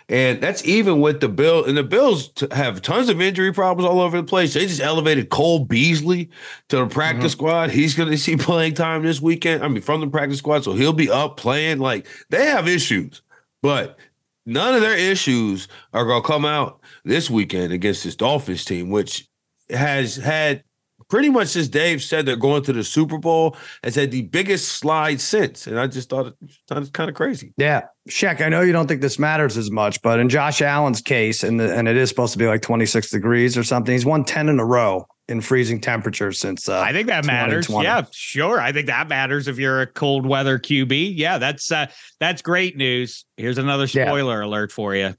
And that's even with the Bill and the Bills have tons of injury problems all over the place. They just elevated Cole Beasley to the practice mm-hmm. squad. He's going to see playing time this weekend. I mean, from the practice squad, so he'll be up playing. Like they have issues, but none of their issues are going to come out this weekend against this Dolphins team, which has had pretty much since Dave said they're going to the Super Bowl, has had the biggest slide since. And I just thought it was kind of crazy. Yeah. Shaq, I know you don't think this matters as much, but in Josh Allen's case, and, the, and it is supposed to be like 26 degrees or something, he's won 10 in a row in freezing temperatures since uh, I think that matters. Yeah, sure. I think that matters if you're a cold weather QB. Yeah, that's uh, that's great news. Here's another spoiler yeah. alert for you.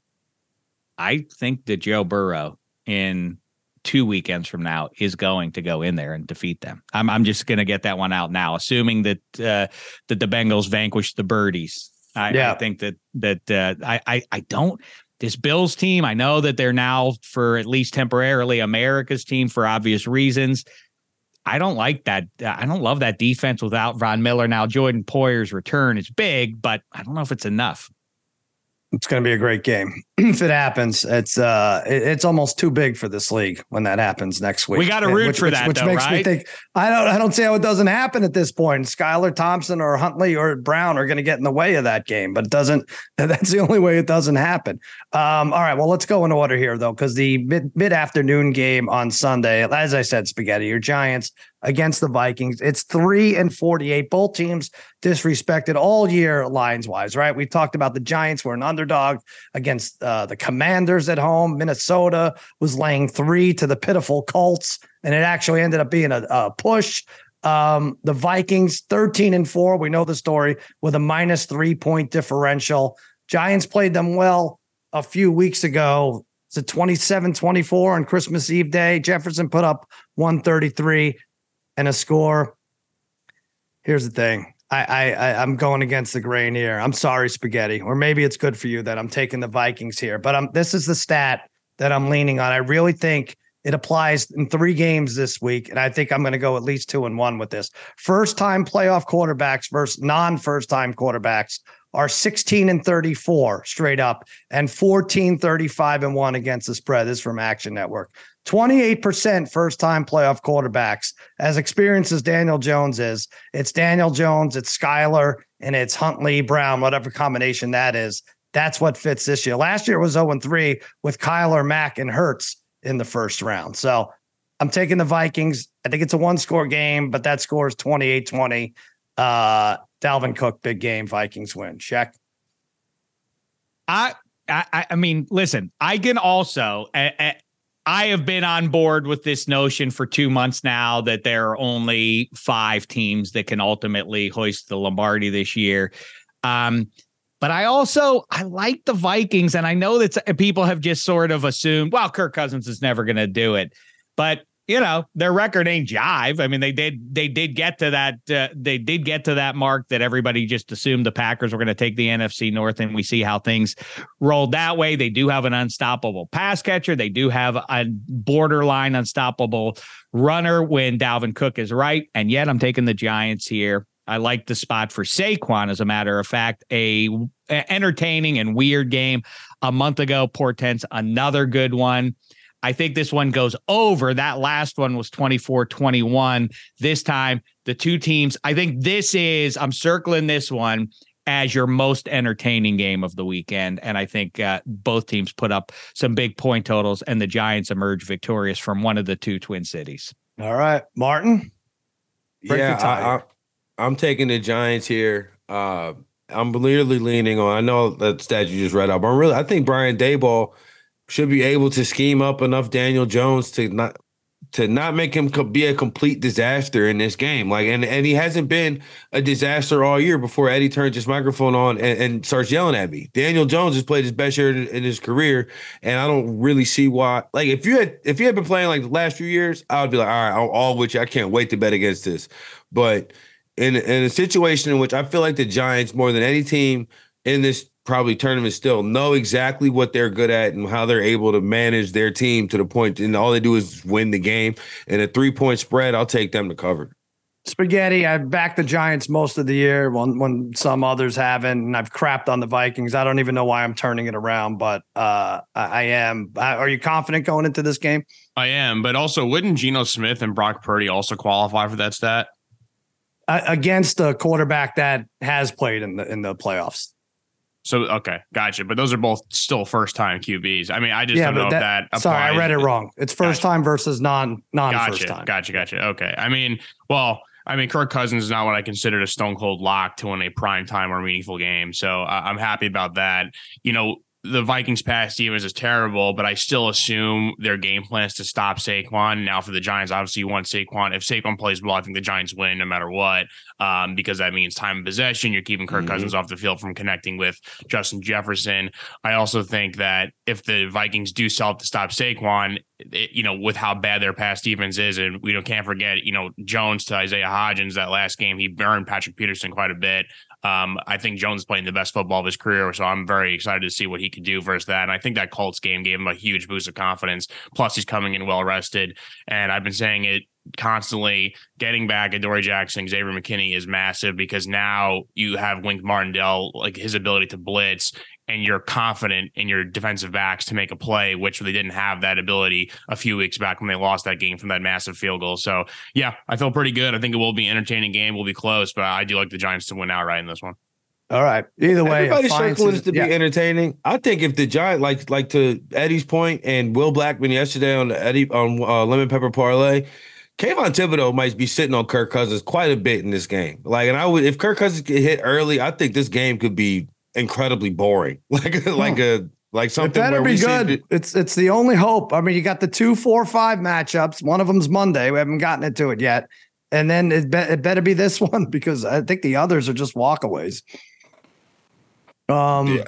I think that Joe Burrow in two weekends from now is going to go in there and defeat them. I'm I'm just going to get that one out now, assuming that uh, that the Bengals vanquish the Birdies. I, yeah. I think that that uh, I, I I don't this Bills team. I know that they're now for at least temporarily America's team for obvious reasons. I don't like that. I don't love that defense without Von Miller. Now Jordan Poyer's return is big, but I don't know if it's enough. It's going to be a great game [clears throat] if it happens. It's uh, it, it's almost too big for this league when that happens next week. We got to root which, for which, that, which though, makes right? me think. I don't, I don't see how it doesn't happen at this point. Skylar Thompson or Huntley or Brown are going to get in the way of that game, but it doesn't. [laughs] That's the only way it doesn't happen. Um, all right, well, let's go in order here though, because the mid mid afternoon game on Sunday, as I said, spaghetti. Your Giants against the Vikings. It's three and 48. Both teams disrespected all year lines wise, right? We talked about the Giants were an underdog against uh, the Commanders at home. Minnesota was laying three to the pitiful Colts, and it actually ended up being a, a push. Um, the Vikings 13 and four. We know the story with a minus three point differential. Giants played them well a few weeks ago. It's a 27 24 on Christmas Eve day. Jefferson put up 133 and a score. Here's the thing. I, I I'm going against the grain here. I'm sorry, spaghetti. Or maybe it's good for you that I'm taking the Vikings here. But I'm this is the stat that I'm leaning on. I really think it applies in three games this week, and I think I'm going to go at least two and one with this. First time playoff quarterbacks versus non first time quarterbacks are 16 and 34 straight up and 14 35 and 1 against the spread. This is from Action Network. 28% first time playoff quarterbacks. As experienced as Daniel Jones is, it's Daniel Jones, it's Skylar, and it's Huntley Brown, whatever combination that is. That's what fits this year. Last year was 0 3 with Kyler, Mack, and Hurts in the first round. So I'm taking the Vikings. I think it's a one score game, but that score is 28 20. Uh, Dalvin Cook, big game, Vikings win. Check. I, I, I mean, listen, I can also, I, I have been on board with this notion for two months now that there are only five teams that can ultimately hoist the Lombardi this year. Um, but I also I like the Vikings, and I know that people have just sort of assumed, well, Kirk Cousins is never going to do it. But you know their record ain't jive. I mean, they did they did get to that uh, they did get to that mark that everybody just assumed the Packers were going to take the NFC North, and we see how things rolled that way. They do have an unstoppable pass catcher. They do have a borderline unstoppable runner when Dalvin Cook is right, and yet I'm taking the Giants here. I like the spot for Saquon, as a matter of fact, a, a entertaining and weird game a month ago portends another good one. I think this one goes over. That last one was 24 21. This time, the two teams, I think this is, I'm circling this one as your most entertaining game of the weekend. And I think uh, both teams put up some big point totals, and the Giants emerge victorious from one of the two Twin Cities. All right, Martin. yeah, I, am taking the Giants here. Uh, I'm literally leaning on. I know that stat you just read up. I'm really. I think Brian Daboll should be able to scheme up enough Daniel Jones to not to not make him be a complete disaster in this game. Like, and and he hasn't been a disaster all year before Eddie turns his microphone on and, and starts yelling at me. Daniel Jones has played his best year in, his career, and I don't really see why. Like, if you had if you had been playing like the last few years, I would be like, all right, I'm all with you. I can't wait to bet against this. But in in a situation in which I feel like the Giants more than any team in this probably tournament still know exactly what they're good at and how they're able to manage their team to the point and all they do is win the game. And a three point spread, I'll take them to cover. Spaghetti, I've backed the Giants most of the year when when some others haven't, and I've crapped on the Vikings. I don't even know why I'm turning it around, but uh, I am. Are you confident going into this game? I am, but also wouldn't Geno Smith and Brock Purdy also qualify for that stat? Uh, against a quarterback that has played in the in the playoffs. So okay, gotcha. But those are both still first time QBs. I mean, I just yeah, don't know that, if that. Applies. Sorry, I read it wrong. It's first gotcha. time versus non non gotcha, first time. Gotcha, gotcha. Okay. I mean, well, I mean, Kirk Cousins is not what I considered a stone cold lock to win a prime time or meaningful game. So uh, I'm happy about that. You know, the Vikings pass defense is terrible, but I still assume their game plan is to stop Saquon. Now for the Giants, obviously you want Saquon. If Saquon plays well, I think the Giants win no matter what, um, because that means time of possession. You're keeping Kirk mm-hmm. Cousins off the field from connecting with Justin Jefferson. I also think that if the Vikings do sell to stop Saquon, it, you know, with how bad their pass defense is, and we don't can't forget, you know, Jones to Isaiah Hodgins that last game, he burned Patrick Peterson quite a bit. Um, I think Jones playing the best football of his career, so I'm very excited to see what he could do versus that. And I think that Colts game gave him a huge boost of confidence. Plus, he's coming in well rested, and I've been saying it constantly. Getting back Adoree Jackson, Xavier McKinney is massive because now you have Wink Martindale, like his ability to blitz and you're confident in your defensive backs to make a play, which they didn't have that ability a few weeks back when they lost that game from that massive field goal. So yeah, I feel pretty good. I think it will be an entertaining game. Will be close, but I do like the Giants to win outright in this one. All right. Either way, everybody struggles to be yeah. entertaining. I think if the Giant, like like to Eddie's point and Will Blackman yesterday on the Eddie on uh, Lemon Pepper Parlay, Kayvon Thibodeaux might be sitting on Kirk Cousins quite a bit in this game. Like, and I would if Kirk Cousins get hit early, I think this game could be incredibly boring. [laughs] Like like a like something. It better be good. it's it's the only hope. I mean, you got the two, four, five matchups. One of them's Monday. We haven't gotten into it yet, and then it, be, it better be this [laughs] one because I think the others are just walkaways. Um. Yeah.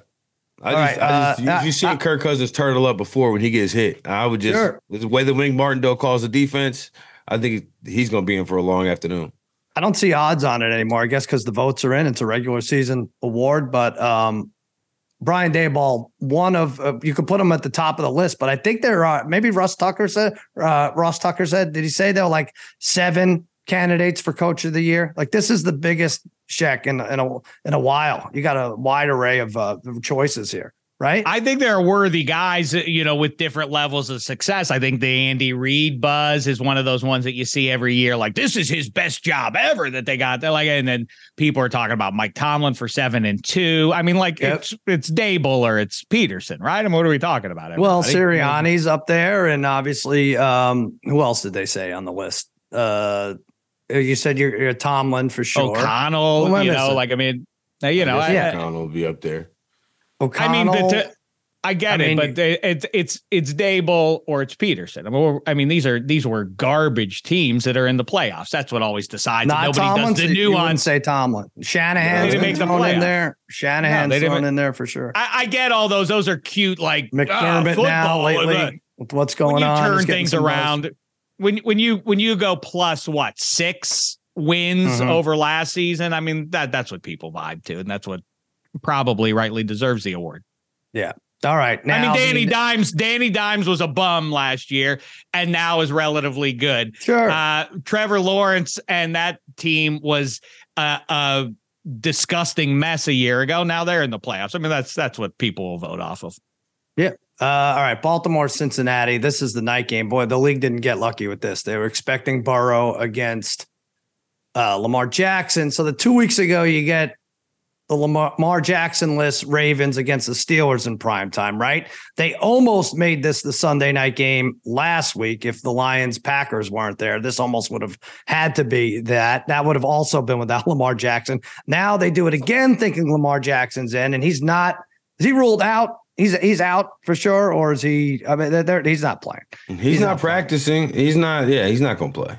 I just, right, I just, uh, you, you seen uh, Kirk Cousins turtle up before when he gets hit. I would just sure. the way the Wink Martindale calls the defense. I think he's going to be in for a long afternoon. I don't see odds on it anymore. I guess because the votes are in. It's a regular season award, but um, Brian Daboll, one of uh, you could put him at the top of the list, but I think there are maybe Russ Tucker said. Uh, Ross Tucker said, did he say there were like seven candidates for Coach of the Year? Like this is the biggest check in in a in a while. You got a wide array of uh, choices here right? I think there are worthy guys, you know, with different levels of success. I think the Andy Reid buzz is one of those ones that you see every year. Like this is his best job ever that they got. They're like, and then people are talking about Mike Tomlin for seven and two. I mean, like yep. it's it's Daboll or it's Peterson, right? I and mean, what are we talking about? Everybody? Well, Sirianni's up there, and obviously, um, who else did they say on the list? Uh, you said you're, you're Tomlin for sure. O'Connell, you know, like I mean, you know, yeah, O'Connell will be up there. O'Connell. I mean, the, I get I it, mean, but it's it's it's Daboll or it's Peterson. I mean, I mean, these are these were garbage teams that are in the playoffs. That's what always decides. Not Nobody Tomlin, does the nuance. Say Tomlin, Shanahan's no, thrown in there. Shanahan's no, thrown in there for sure. I, I, get all those. Those are cute, like McDermott uh, now lately. With what's going when you on? Turn things around. When when you when you go plus what six wins mm-hmm. over last season, I mean that that's what people vibe to, and that's what probably rightly deserves the award. Yeah. All right. Now, I mean, Danny Dimes, Danny Dimes was a bum last year and now is relatively good. Sure. Uh, Trevor Lawrence and that team was a, a disgusting mess a year ago. Now they're in the playoffs. I mean, that's that's what people will vote off of. Yeah. Uh, all right. Baltimore, Cincinnati. This is the night game. Boy, the league didn't get lucky with this. They were expecting Burrow against uh, Lamar Jackson. So the two weeks ago, you get the Lamar Jackson list Ravens against the Steelers in prime time, right? They almost made this the Sunday night game last week if the Lions Packers weren't there. This almost would have had to be that. That would have also been without [laughs] Lamar Jackson. Now they do it again thinking Lamar Jackson's in and he's not is he ruled out? He's he's out for sure or is he I mean he's not playing. He's, he's not, not, practicing. Playing. He's not yeah, he's not going to play.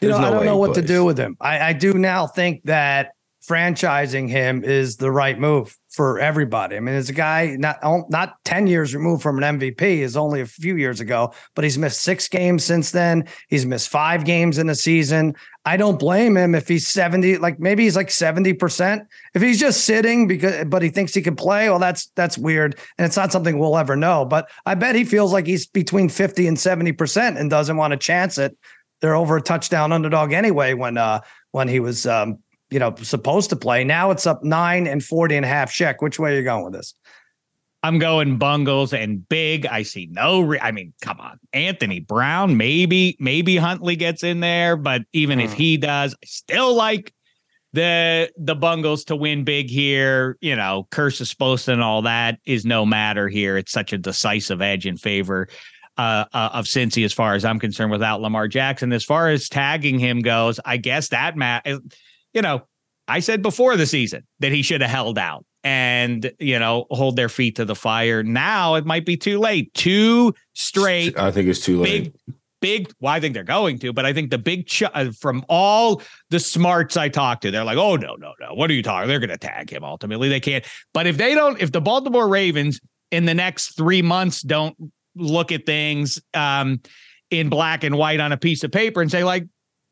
You know, no I don't know what plays. to do with him. I, I do now think that franchising him is the right move for everybody. I mean, it's a guy not not 10 years removed from an MVP is only a few years ago, but he's missed 6 games since then. He's missed 5 games in a season. I don't blame him if he's 70 like maybe he's like 70%. If he's just sitting because but he thinks he can play, well that's that's weird and it's not something we'll ever know, but I bet he feels like he's between 50 and 70% and doesn't want to chance it. They're over a touchdown underdog anyway when uh when he was um, you know, supposed to play. Now it's up nine and 40 and a half check. Which way are you going with this? I'm going Bungles and big. I see no. Re- I mean, come on, Anthony Brown. Maybe, maybe Huntley gets in there, but even if hmm. he does, I still like the the Bungles to win big here. You know, curse is supposed and all that is no matter here. It's such a decisive edge in favor uh, uh, of Cincy as far as I'm concerned. Without Lamar Jackson, as far as tagging him goes, I guess that Matt you know, I said before the season that he should have held out. and you know hold their feet to the fire. Now it might be too late. Two straight. I think it's too late. Big, big. Well, I think they're going to, but I think the big ch- uh, from all the smarts I talked to, they're like, oh no, no, no. What are you talking? They're going to tag him. Ultimately, they can't. But if they don't, if the Baltimore Ravens in the next three months don't look at things um, in black and white on a piece of paper and say like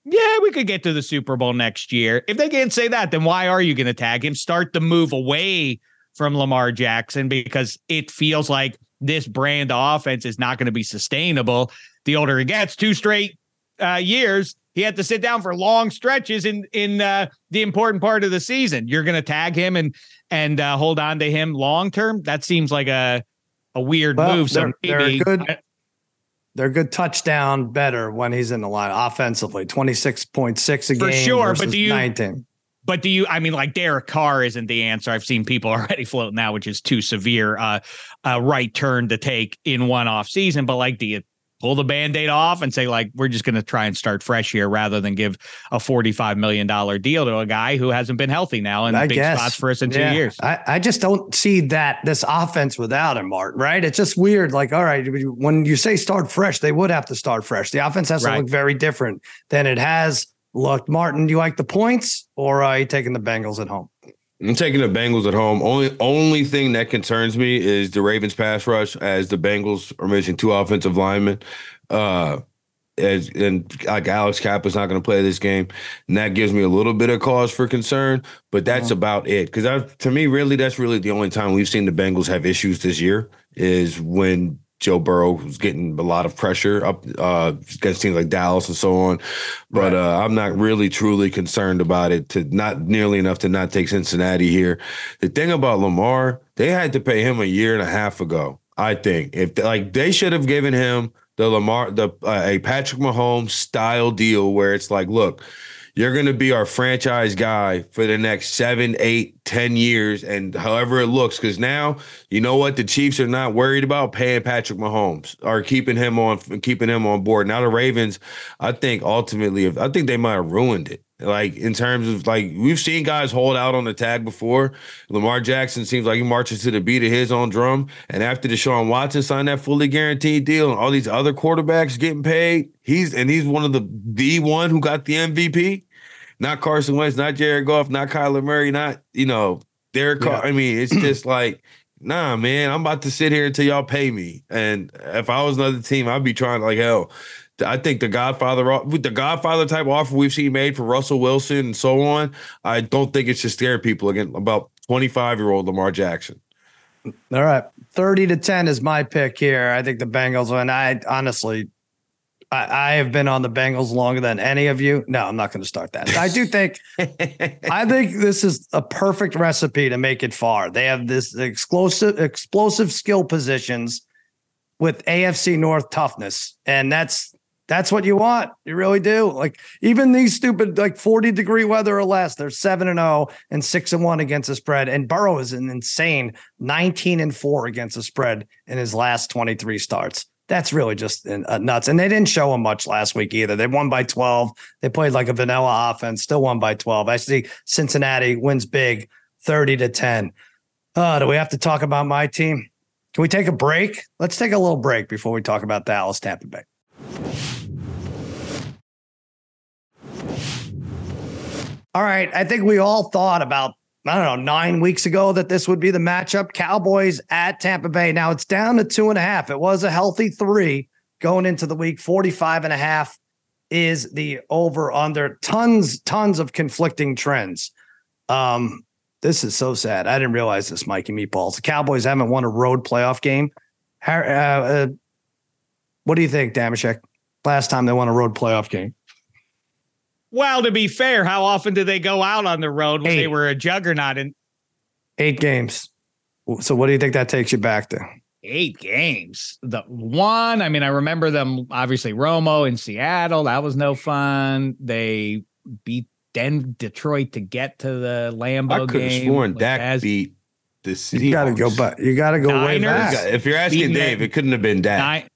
yeah, we could get to the Super Bowl next year. If they can't say that, then why are you going to tag him? Start the move away from Lamar Jackson because it feels like this brand offense is not going to be sustainable. The older he gets, two straight uh, years, he had to sit down for long stretches in in uh, the important part of the season. You're going to tag him and and uh, hold on to him long term. That seems like a a weird well, move. So they're, maybe, they're good. They're good touchdown better when he's in the line offensively. 26.6 a For game. sure. But do you 19. But do you? I mean, like Derek Carr isn't the answer. I've seen people [laughs] already floating that, which is too severe. Uh, a right turn to take in one off season. But like, do you pull the band-aid off and say like we're just going to try and start fresh here rather than give a 45 million dollar deal to a guy who hasn't been healthy now and big guess. spots for us in yeah. two years I, I just don't see that this offense without him martin right it's just weird like all right when you say start fresh they would have to start fresh the offense has right. to look very different than it has looked martin do you like the points or are you taking the bengals at home I'm taking the Bengals at home. Only only thing that concerns me is the Ravens pass rush, as the Bengals are missing two offensive linemen. Uh, as and like Alex Cappa's not going to play this game, and that gives me a little bit of cause for concern. But that's uh-huh. about it. Because to me, really, that's really the only time we've seen the Bengals have issues this year is when Joe Burrow was getting a lot of pressure up uh, against teams like Dallas and so on. But right. uh, I'm not really truly concerned about it to not nearly enough to not take Cincinnati here. The thing about Lamar, they had to pay him a year and a half ago. I think if like they should have given him the Lamar the uh, a Patrick Mahomes style deal where it's like, look, you're going to be our franchise guy for the next seven, eight, ten years, and however it looks. Because now, you know what, the Chiefs are not worried about paying Patrick Mahomes or keeping him on, keeping him on board. Now the Ravens, I think ultimately, I think they might have ruined it. Like in terms of like we've seen guys hold out on the tag before. Lamar Jackson seems like he marches to the beat of his own drum. And after Deshaun Watson signed that fully guaranteed deal and all these other quarterbacks getting paid, he's and he's one of the the one who got the MVP. Not Carson Wentz, not Jared Goff, not Kyler Murray, not you know Derek Carr. I mean, it's [clears throat] just like nah, man, I'm about to sit here until y'all pay me. And if I was another team, I'd be trying like hell. I think the Godfather, the Godfather type offer we've seen made for Russell Wilson and so on, I don't think it's just scare people again about 25 year old Lamar Jackson. All right, 30 to 10 is my pick here. I think the Bengals, win. I honestly, I, I have been on the Bengals longer than any of you. No, I'm not going to start that. I do think, [laughs] I think this is a perfect recipe to make it far. They have this explosive, explosive skill positions with AFC North toughness, and that's that's what you want. You really do. Like even these stupid like 40 degree weather or less, they're 7 and 0 and 6 and 1 against the spread. And Burrow is an insane 19 and 4 against the spread in his last 23 starts. That's really just uh, nuts. And they didn't show him much last week either. They won by 12. They played like a vanilla offense, still won by 12. I see Cincinnati wins big 30 to 10. Uh, do we have to talk about my team? Can we take a break? Let's take a little break before we talk about Dallas Tampa Bay. All right. I think we all thought about, I don't know, nine weeks ago that this would be the matchup. Cowboys at Tampa Bay. Now it's down to two and a half. It was a healthy three going into the week. 45 and a half is the over under. Tons, tons of conflicting trends. Um, this is so sad. I didn't realize this, Mikey Meatballs. The Cowboys haven't won a road playoff game. Uh, uh, what do you think, Dameshek? Last time they won a road playoff game. Well, to be fair, how often did they go out on the road when Eight. they were a juggernaut? In eight games. So, what do you think that takes you back to? Eight games. The one, I mean, I remember them obviously Romo in Seattle. That was no fun. They beat Den Detroit to get to the Lambeau I could have sworn Dak beat this. You got to go back. You got to go Niners, way back. If you're asking Dave, it couldn't have been Dak.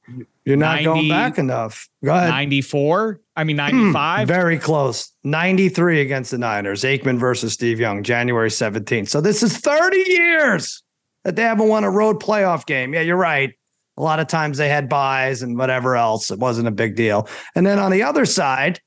You're not 90, going back enough. Go ahead. 94. I mean, hmm, 95. Very close. 93 against the Niners. Aikman versus Steve Young, January 17th. So this is 30 years that they haven't won a road playoff game. Yeah, you're right. A lot of times they had buys and whatever else. It wasn't a big deal. And then on the other side,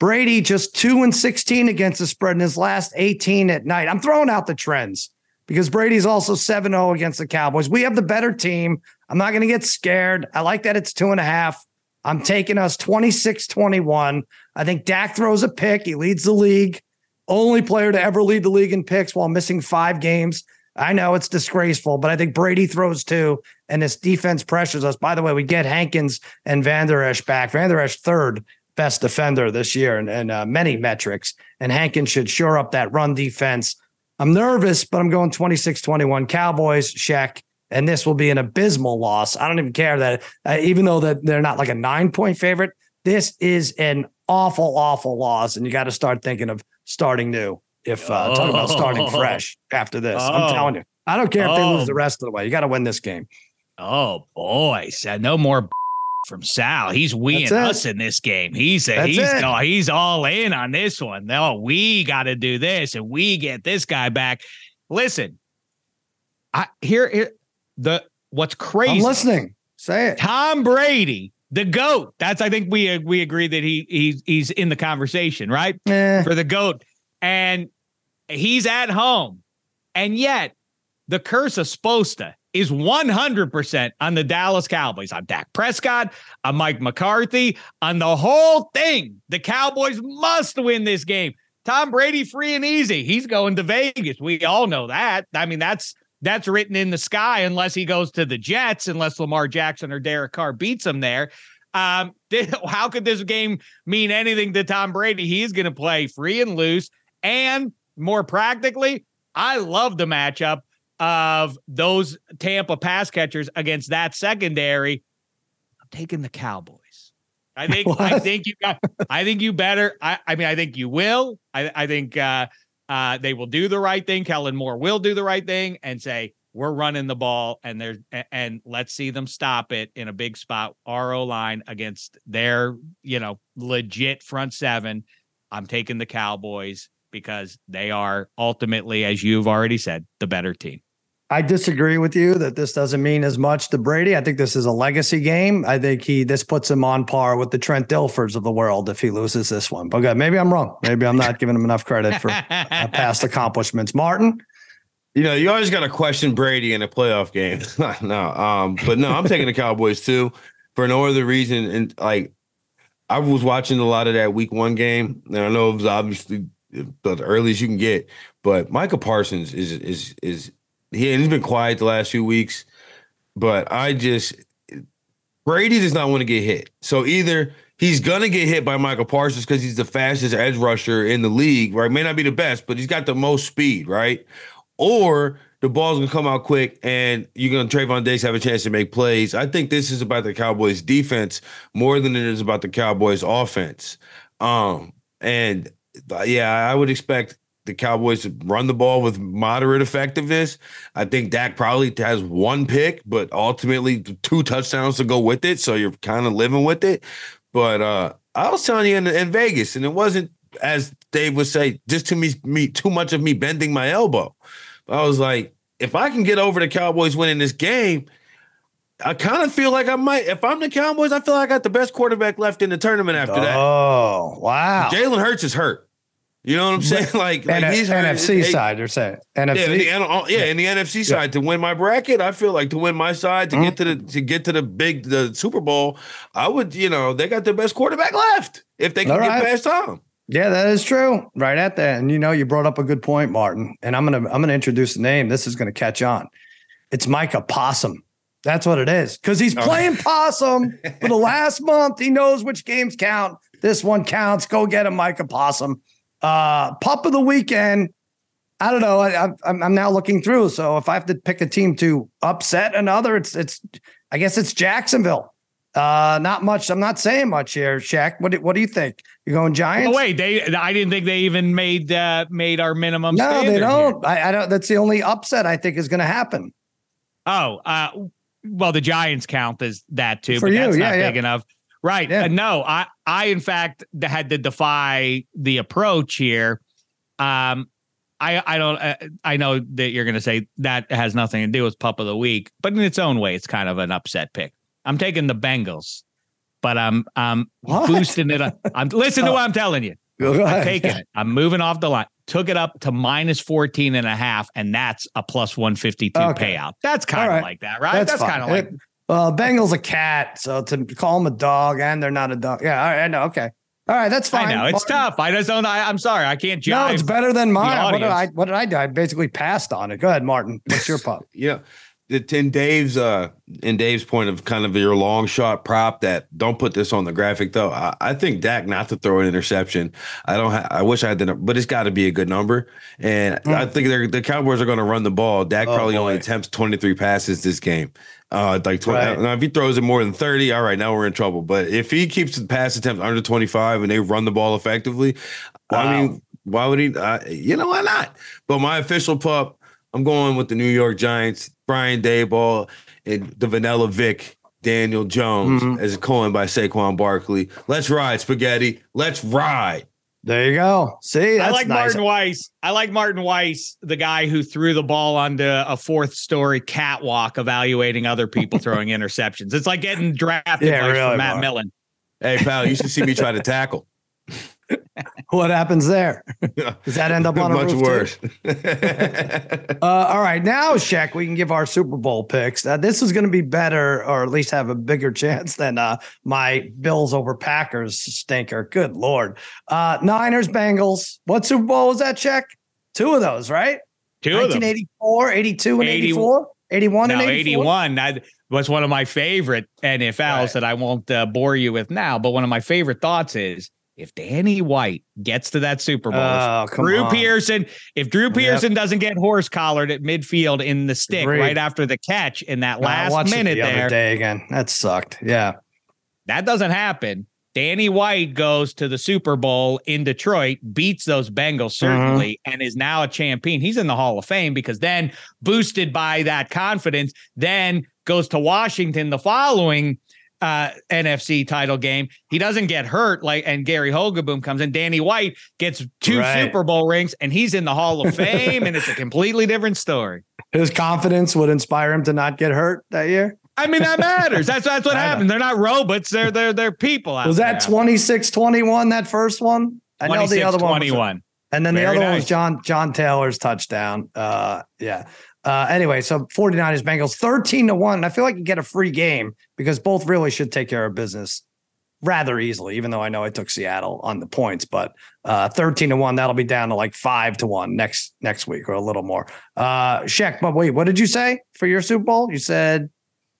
Brady just 2 and 16 against the spread in his last 18 at night. I'm throwing out the trends because Brady's also 7 0 against the Cowboys. We have the better team. I'm not going to get scared. I like that it's two and a half. I'm taking us 26 21. I think Dak throws a pick. He leads the league. Only player to ever lead the league in picks while missing five games. I know it's disgraceful, but I think Brady throws two, and this defense pressures us. By the way, we get Hankins and Vander Esch back. Vander Esch third best defender this year in, in uh, many metrics, and Hankins should shore up that run defense. I'm nervous, but I'm going 26 21 Cowboys, Shaq and this will be an abysmal loss. I don't even care that, uh, even though that they're not like a nine point favorite, this is an awful, awful loss, and you got to start thinking of starting new. If uh, oh. talk about starting oh. fresh after this, oh. I'm telling you, I don't care if they lose oh. the rest of the way. You got to win this game. Oh boy, said no more from Sal. He's weeing us in this game. He's a, he's no, he's all in on this one. No, we got to do this, and we get this guy back. Listen, I here, here the what's crazy. I'm listening. Say it. Tom Brady, the goat. That's I think we we agree that he he's he's in the conversation, right? Eh. For the goat, and he's at home, and yet the curse of Sposta is 100% on the Dallas Cowboys, on Dak Prescott, on Mike McCarthy, on the whole thing. The Cowboys must win this game. Tom Brady free and easy. He's going to Vegas. We all know that. I mean, that's that's written in the sky unless he goes to the Jets, unless Lamar Jackson or Derek Carr beats him there. Um, [laughs] how could this game mean anything to Tom Brady? He's going to play free and loose. And more practically, I love the matchup of those Tampa pass catchers against that secondary. I'm taking the Cowboys. I [laughs] think what? I think you got I think you better. I, I mean I think you will. I, I think uh uh, they will do the right thing. Kellen Moore will do the right thing and say, we're running the ball and they're and let's see them stop it in a big spot RO line against their, you know, legit front seven. I'm taking the Cowboys because they are ultimately, as you've already said, the better team. I disagree with you that this doesn't mean as much to Brady. I think this is a legacy game. I think he this puts him on par with the Trent Dilfers of the world if he loses this one. But good, maybe I'm wrong. Maybe I'm not giving him enough credit for uh, [laughs] past accomplishments. Martin, you know, you always got to question Brady in a playoff game. [laughs] no, um, but no, I'm taking the Cowboys too for no other reason. And like, I was watching a lot of that Week One game, and I know it was obviously the earliest you can get, but Micah Parsons is is is he, he's been quiet the last few weeks, but I just Brady does not want to get hit. So either he's gonna get hit by Michael Parsons because he's the fastest edge rusher in the league, right? May not be the best, but he's got the most speed, right? Or the ball's gonna come out quick and you're gonna Trevon Diggs have a chance to make plays. I think this is about the Cowboys defense more than it is about the Cowboys offense. Um, and yeah, I would expect the Cowboys run the ball with moderate effectiveness. I think Dak probably has one pick, but ultimately two touchdowns to go with it. So you're kind of living with it. But uh, I was telling you in, in, Vegas, and it wasn't as Dave would say, just to me, me too much of me bending my elbow. I was like, if I can get over the Cowboys winning this game, I kind of feel like I might. If I'm the Cowboys, I feel like I got the best quarterback left in the tournament after oh, that. Oh wow! Jalen Hurts is hurt. You know what I'm saying? [laughs] Like, like he's NFC side. You're saying NFC? Yeah, in the, yeah, in the NFC side yeah. to win my bracket, I feel like to win my side to mm-hmm. get to the to get to the big the Super Bowl, I would. You know, they got the best quarterback left if they can All get right. past Tom. Yeah, that is true. Right at that, and you know, you brought up a good point, Martin. And I'm gonna I'm gonna introduce the name. This is gonna catch on. It's Micah Possum. That's what it is because he's playing possum for the [laughs] last month. He knows which games count. This one counts. Go get him, Micah Possum. Uh, pup of the weekend. I don't know. I, am now looking through. So if I have to pick a team to upset another, it's it's. I guess it's Jacksonville. Uh, not much. I'm not saying much here, Shaq. What do, what do you think? You're going Giants? Oh wait, they. I didn't think they even made uh, made our minimum. No, they don't. I, I, don't. That's the only upset I think is going to happen. Oh, uh, well, the Giants count as that too, For but you, that's yeah, not yeah. big enough. Right. Yeah. No, I, I, in fact, had to defy the approach here. Um, I, I don't, uh, I know that you're going to say that has nothing to do with pup of the week, but in its own way, it's kind of an upset pick. I'm taking the Bengals, but I'm, I'm What? boosting it. up. I'm listen to what I'm telling you. I'm taking it. I'm moving off the line. Took it up to minus 14 and a half, and that's a plus 152 Okay. payout. That's kind of right. like that, right? That's, That's, kind of like well, Bengal's a cat, so to call him a dog, and they're not a dog. Yeah, all right, I know. Okay, all right, that's fine. I know it's Well, tough. I just don't. I, I'm sorry. I can't jive. No, it's better than mine. What did I? What did I do? I basically passed on it. Go ahead, Martin. What's your [laughs] pup? Yeah. The in Dave's uh in Dave's point of kind of your long shot prop that don't put this on the graphic though. I, I think Dak not to throw an interception. I don't. Ha- I wish I had the, but it's got to be a good number. And I think they're, the Cowboys are going to run the ball. Dak Oh, probably only attempts twenty three passes this game. Uh, like 20, Right. now if he throws it more than thirty, all right, now we're in trouble. But if he keeps the pass attempts under twenty five and they run the ball effectively, I mean, why would he? Uh, you know why not? But my official pup, I'm going with the New York Giants, Brian Daboll, and the Vanilla Vic, Daniel Jones, Mhm. as coined by Saquon Barkley. Let's ride, spaghetti. Let's ride. There you go. See, I that's like nice. Martin Weiss. I like Martin Weiss, the guy who threw the ball onto a fourth story catwalk, evaluating other people [laughs] throwing interceptions. It's like getting drafted Yeah, advice really, from Matt Mark. Millen. Hey, pal, you should see me try to tackle. [laughs] What happens there? Does that end up on a Much roof, too? worse. [laughs] Uh, all right, now, Shaq, we can give our Super Bowl picks. Uh, this is going to be better, or at least have a bigger [laughs] chance than uh, my Bills over Packers stinker. Good lord, uh, Niners, Bengals. What Super Bowl was that? Check two of those, right? Two of them. 1984, 82, and 80 84. 81 No, and 84. 81. That was one of my favorite NFLs Right. that I won't uh, bore you with now. But one of my favorite thoughts is if Danny White gets to that Super Bowl, Oh, if Drew on. Pearson, if Drew Yep. Pearson doesn't get horse collared at midfield in the stick Agreed. right after the catch in that last it minute the there, day again. That sucked. Yeah. that doesn't happen. Danny White goes to the Super Bowl in Detroit, beats those Bengals mm-hmm. certainly, and is now a champion. He's in the Hall of Fame because then, boosted by that confidence, then goes to Washington the following uh NFC title game. He doesn't get hurt like and Gary Hogaboom comes in. Danny White gets two Right. Super Bowl rings and he's in the Hall of [laughs] Fame and it's a completely different story. His confidence would inspire him to not get hurt that year. I mean that matters. That's that's what [laughs] happened. They're not robots. They're they're they're people. Was that there. 26 21, that first one? I know the other one. was- 21. And then the Very other one was. John John Taylor's touchdown. Uh, yeah. Uh, anyway, so 49ers Bengals 13 to 1. And I feel like you get a free game because both really should take care of business rather easily, even though I know I took Seattle on the points, but uh 13 to 1, that'll be down to like five to one next next week or a little more. Uh Sheck, but wait, what did you say for your Super Bowl? You said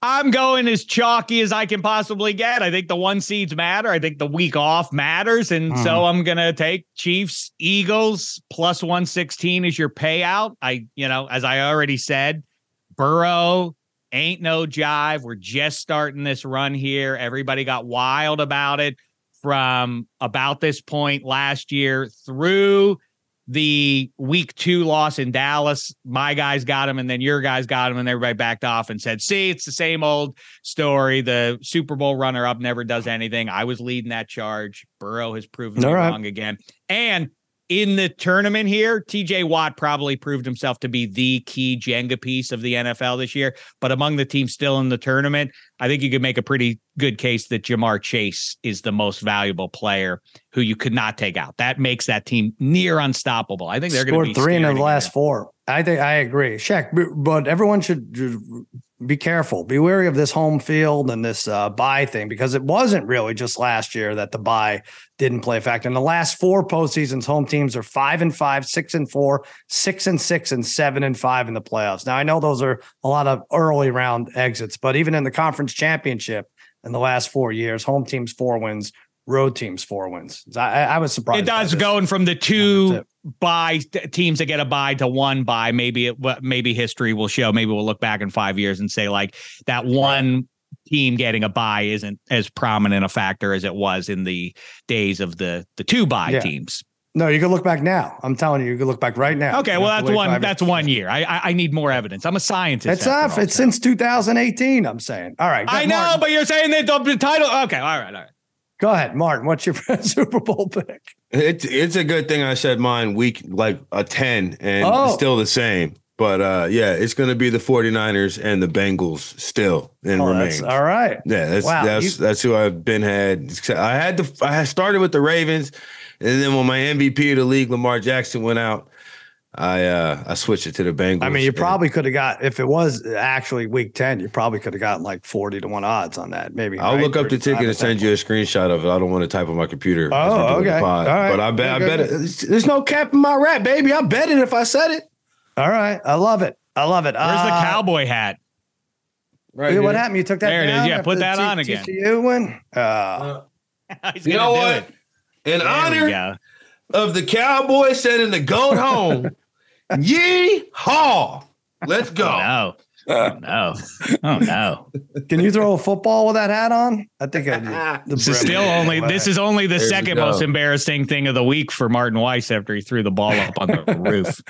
I'm going as chalky as I can possibly get. I think the one seeds matter. I think the week off matters. And Mhm. so I'm going to take Chiefs, Eagles plus 116 is your payout. I, you know, as I already said, Burrow ain't no jive. We're just starting this run here. Everybody got wild about it from about this point last year through the week two loss in Dallas. My guys got him, and then your guys got him, and everybody backed off and said, See, it's the same old story. The Super Bowl runner up never does anything. I was leading that charge. Burrow has proven me right. wrong again. And in the tournament here, TJ Watt probably proved himself to be the key Jenga piece of the NFL this year. But among the teams still in the tournament, I think you could make a pretty good case that Ja'Marr Chase is the most valuable player who you could not take out. That makes that team near unstoppable. I think they're going scored to be three in the last four. I think I agree. Shaq, but everyone should be careful. Be wary of this home field and this uh, bye thing because it wasn't really just last year that the bye didn't play a factor. In the last four postseasons, home teams are five and five, six and four, six and six, and seven and five in the playoffs. Now I know those are a lot of early round exits, but even in the conference championship in the last four years, home teams four wins, road teams four wins. I, I was surprised. It does going from the two bye teams that get a bye to one bye. Maybe it, maybe history will show. Maybe we'll look back in five years and say like that one team getting a bye isn't as prominent a factor as it was in the days of the the two bye yeah. teams. No, you can look back now. I'm telling you, you can look back right now. Okay, well that's one that's years. one year. I, I, I need more evidence. I'm a scientist. It's off. It's since 2018. I'm saying. All right. I know, Martin. but you're saying that the title. Okay, all right, all right. Go ahead, Martin. What's your [laughs] Super Bowl pick? It's it's a good thing I said mine week like a 10 and oh. still the same. But uh, yeah, it's going to be the 49ers and the Bengals still and oh, remains. All right. Yeah, that's wow. that's you, that's who I've been had. I had to I started with the Ravens and then when my MVP of the league, Lamar Jackson, went out, I uh I switched it to the Bengals. I mean, you probably could have got if it was actually week ten, you probably could have gotten like forty to one odds on that. Maybe I'll right? look up the ticket and send you a screenshot of it. I don't want to type on my computer. Oh, okay. All right. But I bet I bet it. There's no cap in my rap, baby. I bet it if I said it. All right, I love it. I love it. Where's uh, the cowboy hat? Right. What happened? You took that. There it is. Yeah, put that on again. [laughs] You win. Uh, you know what? It. In their honor of the cowboy sending the goat home. [laughs] Yee haw. Let's go. Oh, no. Oh [laughs] no. Oh no. Can you throw a football with that hat on? I think I do. [laughs] This is still only this is only the there second most embarrassing thing of the week for Martin Weiss after he threw the ball up on the [laughs] roof.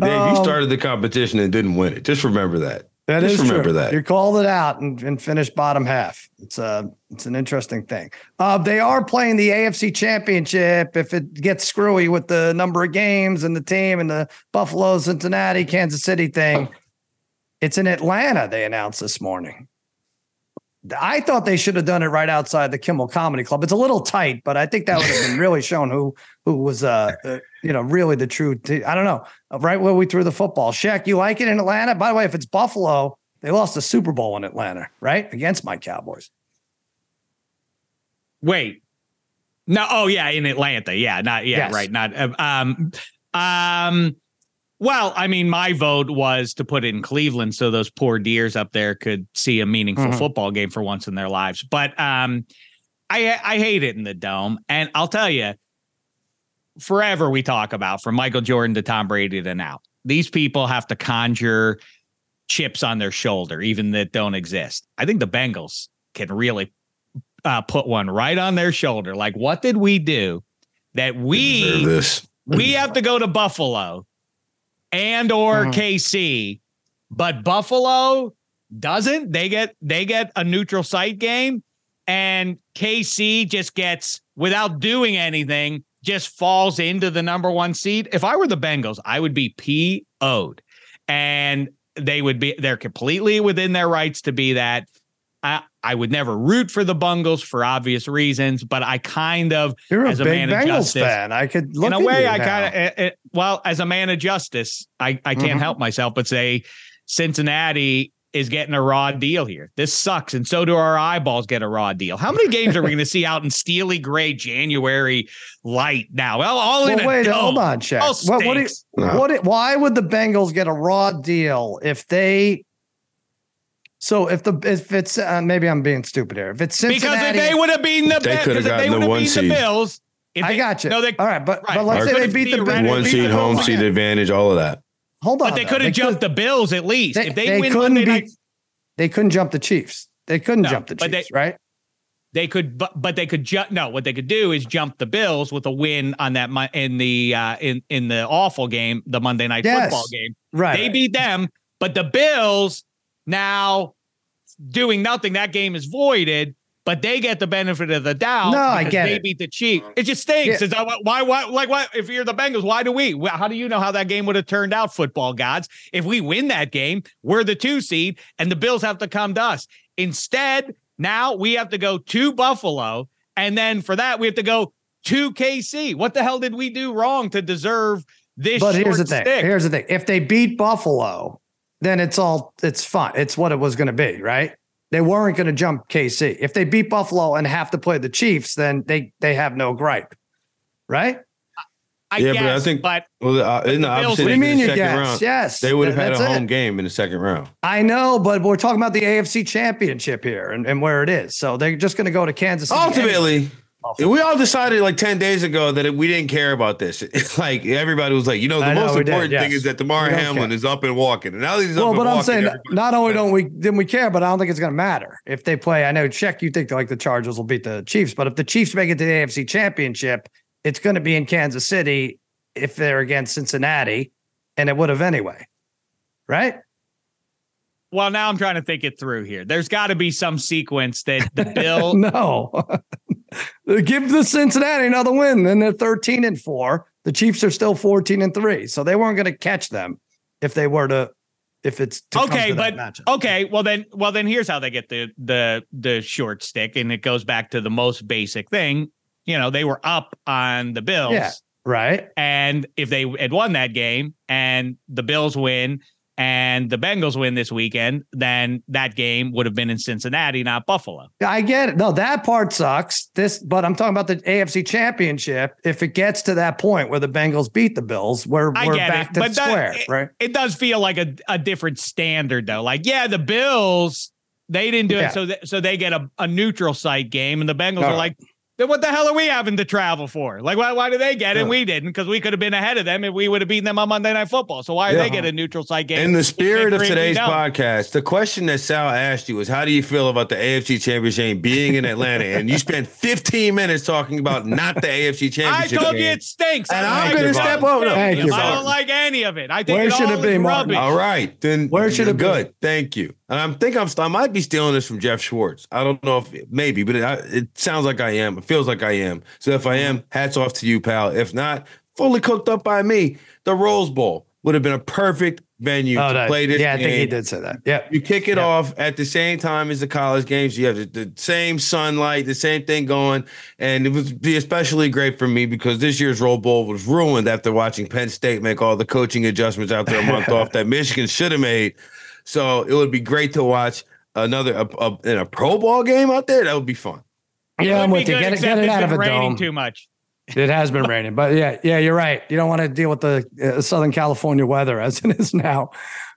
Dave, um, you started the competition and didn't win it. Just remember that. That Just is remember true. that. You called it out and, and finished bottom half. It's a uh, it's an interesting thing. Uh, they are playing the AFC Championship. If it gets screwy with the number of games and the team and the Buffalo, Cincinnati, Kansas City thing, it's in Atlanta. They announced this morning. I thought they should have done it right outside the Kimmel Comedy Club. It's a little tight, but I think that would have been [laughs] really shown who who was uh, uh you know really the true. T- I don't know right where we threw the football. Shaq, you like it in Atlanta? By the way, if it's Buffalo, they lost the Super Bowl in Atlanta, right against my Cowboys. Wait, no. Oh yeah, in Atlanta. Yeah, not yeah, yes. right. Not um um. Well, I mean, my vote was to put it in Cleveland so those poor deers up there could see a meaningful mm-hmm. football game for once in their lives. But um, I I hate it in the dome, and I'll tell you, forever we talk about from Michael Jordan to Tom Brady to now. These people have to conjure chips on their shoulder, even that don't exist. I think the Bengals can really uh, put one right on their shoulder. Like, what did we do that we we have to go to Buffalo and or mm-hmm. KC, but Buffalo doesn't. They get they get a neutral site game, and KC just gets without doing anything, just falls into the number one seed. If I were the Bengals, I would be PO'd. And they would be they're completely within their rights to be that. I, I would never root for the Bungles for obvious reasons, but I kind of, You're as a, a man Bengals of justice, fan. I could in a way, I kind of, eh, eh, well, as a man of justice, I, I can't mm-hmm. help myself but say Cincinnati is getting a raw deal here. This sucks, and so do our eyeballs get a raw deal. How many games are we going to see out in steely gray January light now? Well, all well, in wait, a hold on, check. What, what, no. what, why would the Bengals get a raw deal if they so if the if it's uh, maybe I'm being stupid here. If it's Cincinnati, because if they would have been the they could have gotten the one seed. The Bills, I got you. No, they, all right, but right. but let's say they beat the one seed, home seed advantage, all of that. Hold on, but they could have jumped the Bills at least. They, if they, they win couldn't Monday night, they couldn't jump the Chiefs. They couldn't no, jump the Chiefs, they, right? They could, but but they could jump. No, what they could do is jump the Bills with a win on that in the uh, in in the awful game, the Monday night yes, football game. Right, they beat them, but the Bills now doing nothing, that game is voided. But they get the benefit of the doubt. No, I get they it. beat the Chiefs. It just stinks. Yeah. Uh, why? Why? Like, what? If you're the Bengals, why do we? How do you know how that game would have turned out, football gods? If we win that game, we're the two seed, and the Bills have to come to us. Instead, now we have to go to Buffalo, and then for that we have to go to KC. What the hell did we do wrong to deserve this? But here's the thing. Stick? Here's the thing. If they beat Buffalo, then it's all it's fine. It's what it was going to be, right? They weren't going to jump KC. If they beat Buffalo and have to play the Chiefs, then they they have no gripe, right? I yeah, guess, but I think but well, uh, in the, the opposite, what do you mean you guess? Round, yes, they would have had a home it. game in the second round. I know, but we're talking about the AFC Championship here and, and where it is. So they're just going to go to Kansas. City Ultimately, we all decided like 10 days ago that we didn't care about this. [laughs] like everybody was like, you know, the most important thing is that Damar Hamlin care. is up and walking. And now he's up. well, but I'm walking, saying not only don't we didn't we care, but I don't think it's going to matter if they play. I know check you think like the Chargers will beat the Chiefs, but if the Chiefs make it to the AFC Championship, it's going to be in Kansas City if they're against Cincinnati, and it would have anyway, right? Well, now I'm trying to think it through here. There's got to be some sequence that the [laughs] Bill. no, [laughs] give the Cincinnati another win, then they're 13 and four. The Chiefs are still 14 and three, so they weren't going to catch them if they were to. If it's okay, but okay, well then, well then, here's how they get the the the short stick, and it goes back to the most basic thing. You know, they were up on the Bills, yeah, right. And if they had won that game, and the Bills win, and the Bengals win this weekend, then that game would have been in Cincinnati, not Buffalo. I get it. No, that part sucks. This, but I'm talking about the AFC Championship. If it gets to that point where the Bengals beat the Bills, we're, we're back it, to but square, that, right? It, it, does feel like a, a different standard, though. Like, yeah, the Bills they didn't do yeah. it, so th- so they get a, a neutral site game, and the Bengals no. are like, then what the hell are we having to travel for? Like, why, why do they get it? Yeah. we didn't because we could have been ahead of them and we would have beaten them on Monday Night Football. So why yeah. they get a neutral site game? In the spirit of today's podcast, the question that Sal asked you was, how do you feel about the AFC Championship being in Atlanta? and you spent 15 minutes talking about not the AFC Championship. I told game. you it stinks. And I'm going to step over. Thank you. I don't like any of it. I think Where it should it be, Martin? All right, then. Where should it be? Good. Thank you. And I'm think I'm I might be stealing this from Jeff Schwartz. I don't know if maybe, but it, it sounds like I am. It feels like I am. So if I am, hats off to you, pal. If not, fully cooked up by me. The Rose Bowl would have been a perfect venue oh, to play this. Yeah, game. I think he did say that. Yeah, you kick it off at the same time as the college games. You have the, the, same sunlight, the same thing going, and it would be especially great for me because this year's Rose Bowl was ruined after watching Penn State make all the coaching adjustments out there a month off that [laughs] Michigan should have made. So it would be great to watch another a, a, in a pro ball game out there. That would be fun. Yeah, I'm with you. Get it, get it out of a dome. Too much. It has been raining, but yeah, yeah, you're right. You don't want to deal with the uh, Southern California weather [laughs] as it is now.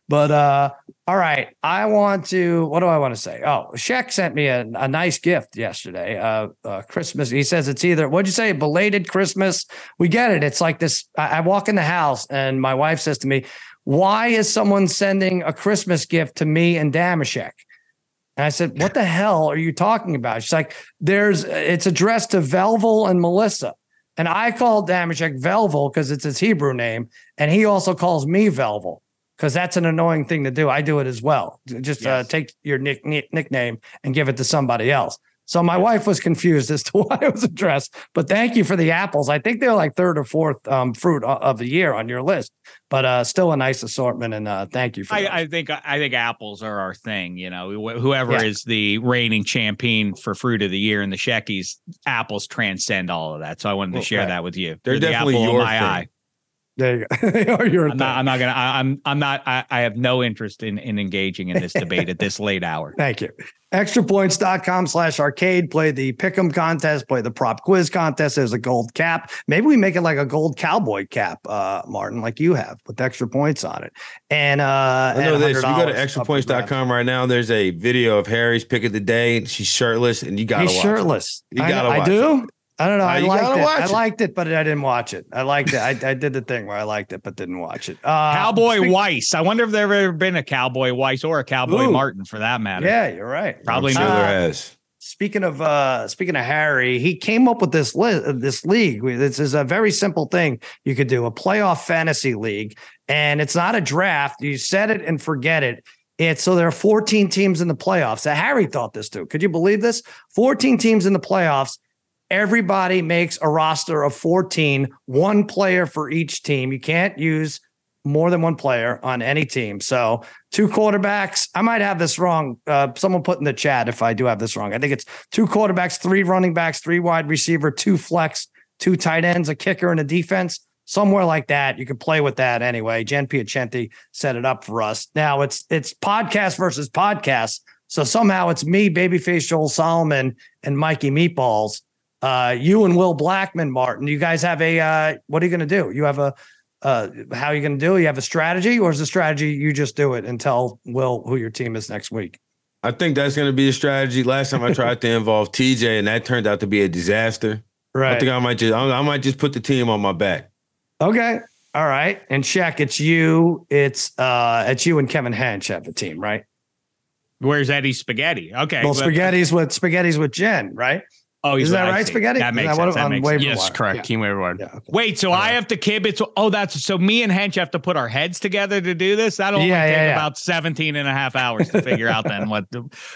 But uh, all right, I want to. What do I want to say? Oh, Sheck sent me a, a nice gift yesterday. Uh, uh, Christmas. He says it's either what'd you say, belated Christmas. We get it. It's like this. I, I walk in the house and my wife says to me, why is someone sending a Christmas gift to me and Dameshek? And I said, What the hell are you talking about? She's like, There's it's addressed to Velvel and Melissa. And I call Dameshek Velvel because it's his Hebrew name. And he also calls me Velvel because that's an annoying thing to do. I do it as well. Just uh, yes. uh, take your nick, nick, nickname and give it to somebody else. So my wife was confused as to [laughs] why it was addressed. But thank you for the apples. I think they're like third or fourth um, fruit of the year on your list, but uh, still a nice assortment. And uh, thank you for. I, I, think I think apples are our thing. You know, whoever yeah. is the reigning champion for fruit of the year in the Sheckies, apples transcend all of that. So I wanted to share right. that with you. They're, They're definitely the your my thing. eye. There you go. [laughs] they are your. I'm not, I'm not, gonna. I, am I'm, I'm not. I, I, have no interest in in engaging in this debate at this late hour. [laughs] Thank you. Extrapoints.com slash arcade. Play the pick'em contest. Play the prop quiz contest. There's a gold cap. Maybe we make it like a gold cowboy cap, uh, Martin, like you have with extra points on it. And uh, I know this. If you go to extrapoints.com right now. There's a video of Harry's pick of the day. She's shirtless, and you got to watch. shirtless. It. You got to. I, I do. It. I don't know. I liked it. I liked it, but I didn't watch it. I liked it. I, I did the thing where I liked it, but didn't watch it. Uh, Cowboy speak- Weiss. I wonder if there ever been a Cowboy Weiss or a Cowboy Ooh. Martin for that matter. Yeah, you're right. Probably sure there has. Speaking of uh, speaking of Harry, he came up with this li- this league. This is a very simple thing you could do: a playoff fantasy league, and it's not a draft. You set it and forget it. It's so there are 14 teams in the playoffs. So Harry thought this too. Could you believe this? 14 teams in the playoffs everybody makes a roster of 14, one player for each team. You can't use more than one player on any team. So two quarterbacks. I might have this wrong. Uh, someone put in the chat if I do have this wrong. I think it's two quarterbacks, three running backs, three wide receiver, two flex, two tight ends, a kicker, and a defense. Somewhere like that. You can play with that anyway. Jen Piacenti set it up for us. Now it's it's podcast versus podcast. So somehow it's me, babyface Joel Solomon, and Mikey Meatballs uh, you and Will Blackman, Martin, you guys have a uh, what are you going to do? You have a uh, how are you going to do? You have a strategy, or is the strategy you just do it and tell Will who your team is next week? I think that's going to be a strategy. Last time I [laughs] tried to involve TJ, and that turned out to be a disaster. Right. I think I might just I might just put the team on my back. Okay. All right. And Shaq, it's you. It's uh it's you and Kevin Hench have the team, right? Where's Eddie Spaghetti? Okay. Well, spaghetti's with spaghetti's with Jen, right? Oh, is that right, Spaghetti? That makes sense. That makes sense. Yes, wire? correct. Yeah. Team waiver wire. Yeah, okay. Wait, so I have to kibitz. Oh, that's so me and Hench have to put our heads together to do this. That'll only yeah, take yeah, about 17 and a half hours to figure out then what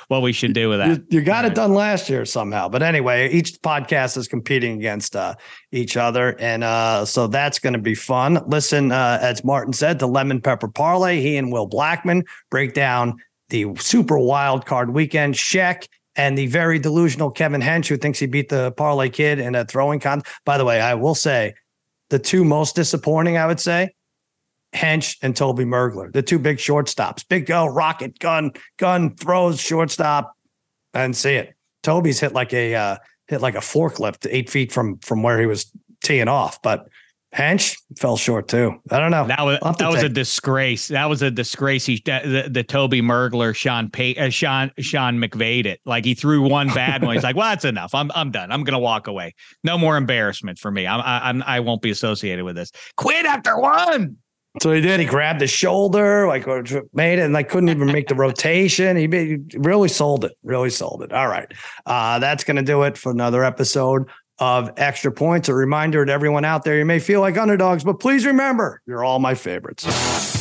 what we should do with that. You, you got All it done last year somehow. But anyway, each podcast is competing against uh, each other. And uh, so that's going to be fun. Listen, uh, as Martin said, the Lemon Pepper Parlay, he and Will Blackman break down the super wild card weekend. Sheck and the very delusional Kevin Hench, who thinks he beat the parlay kid in a throwing con. By the way, I will say the two most disappointing, I would say, Hench and Toby Mergler, the two big shortstops. Big go, rocket, gun, gun, throws, shortstop, and see it. Toby's hit like a uh, hit like a forklift eight feet from from where he was teeing off, but Hench fell short too. I don't know. That was that was a disgrace. That was a disgrace. He the, the Toby Mergler, Sean Pay, uh, Sean Sean McVayed it. Like he threw one bad one. He's like, well, that's enough. I'm I'm done. I'm gonna walk away. No more embarrassment for me. I'm I, I'm I won't be associated with this. Quit after one. So he did. He grabbed the shoulder, like made it, and like couldn't even make the rotation. He, really sold it. Really sold it. All right, uh, that's gonna do it for another episode of extra points. A reminder to everyone out there, you may feel like underdogs, but please remember, you're all my favorites.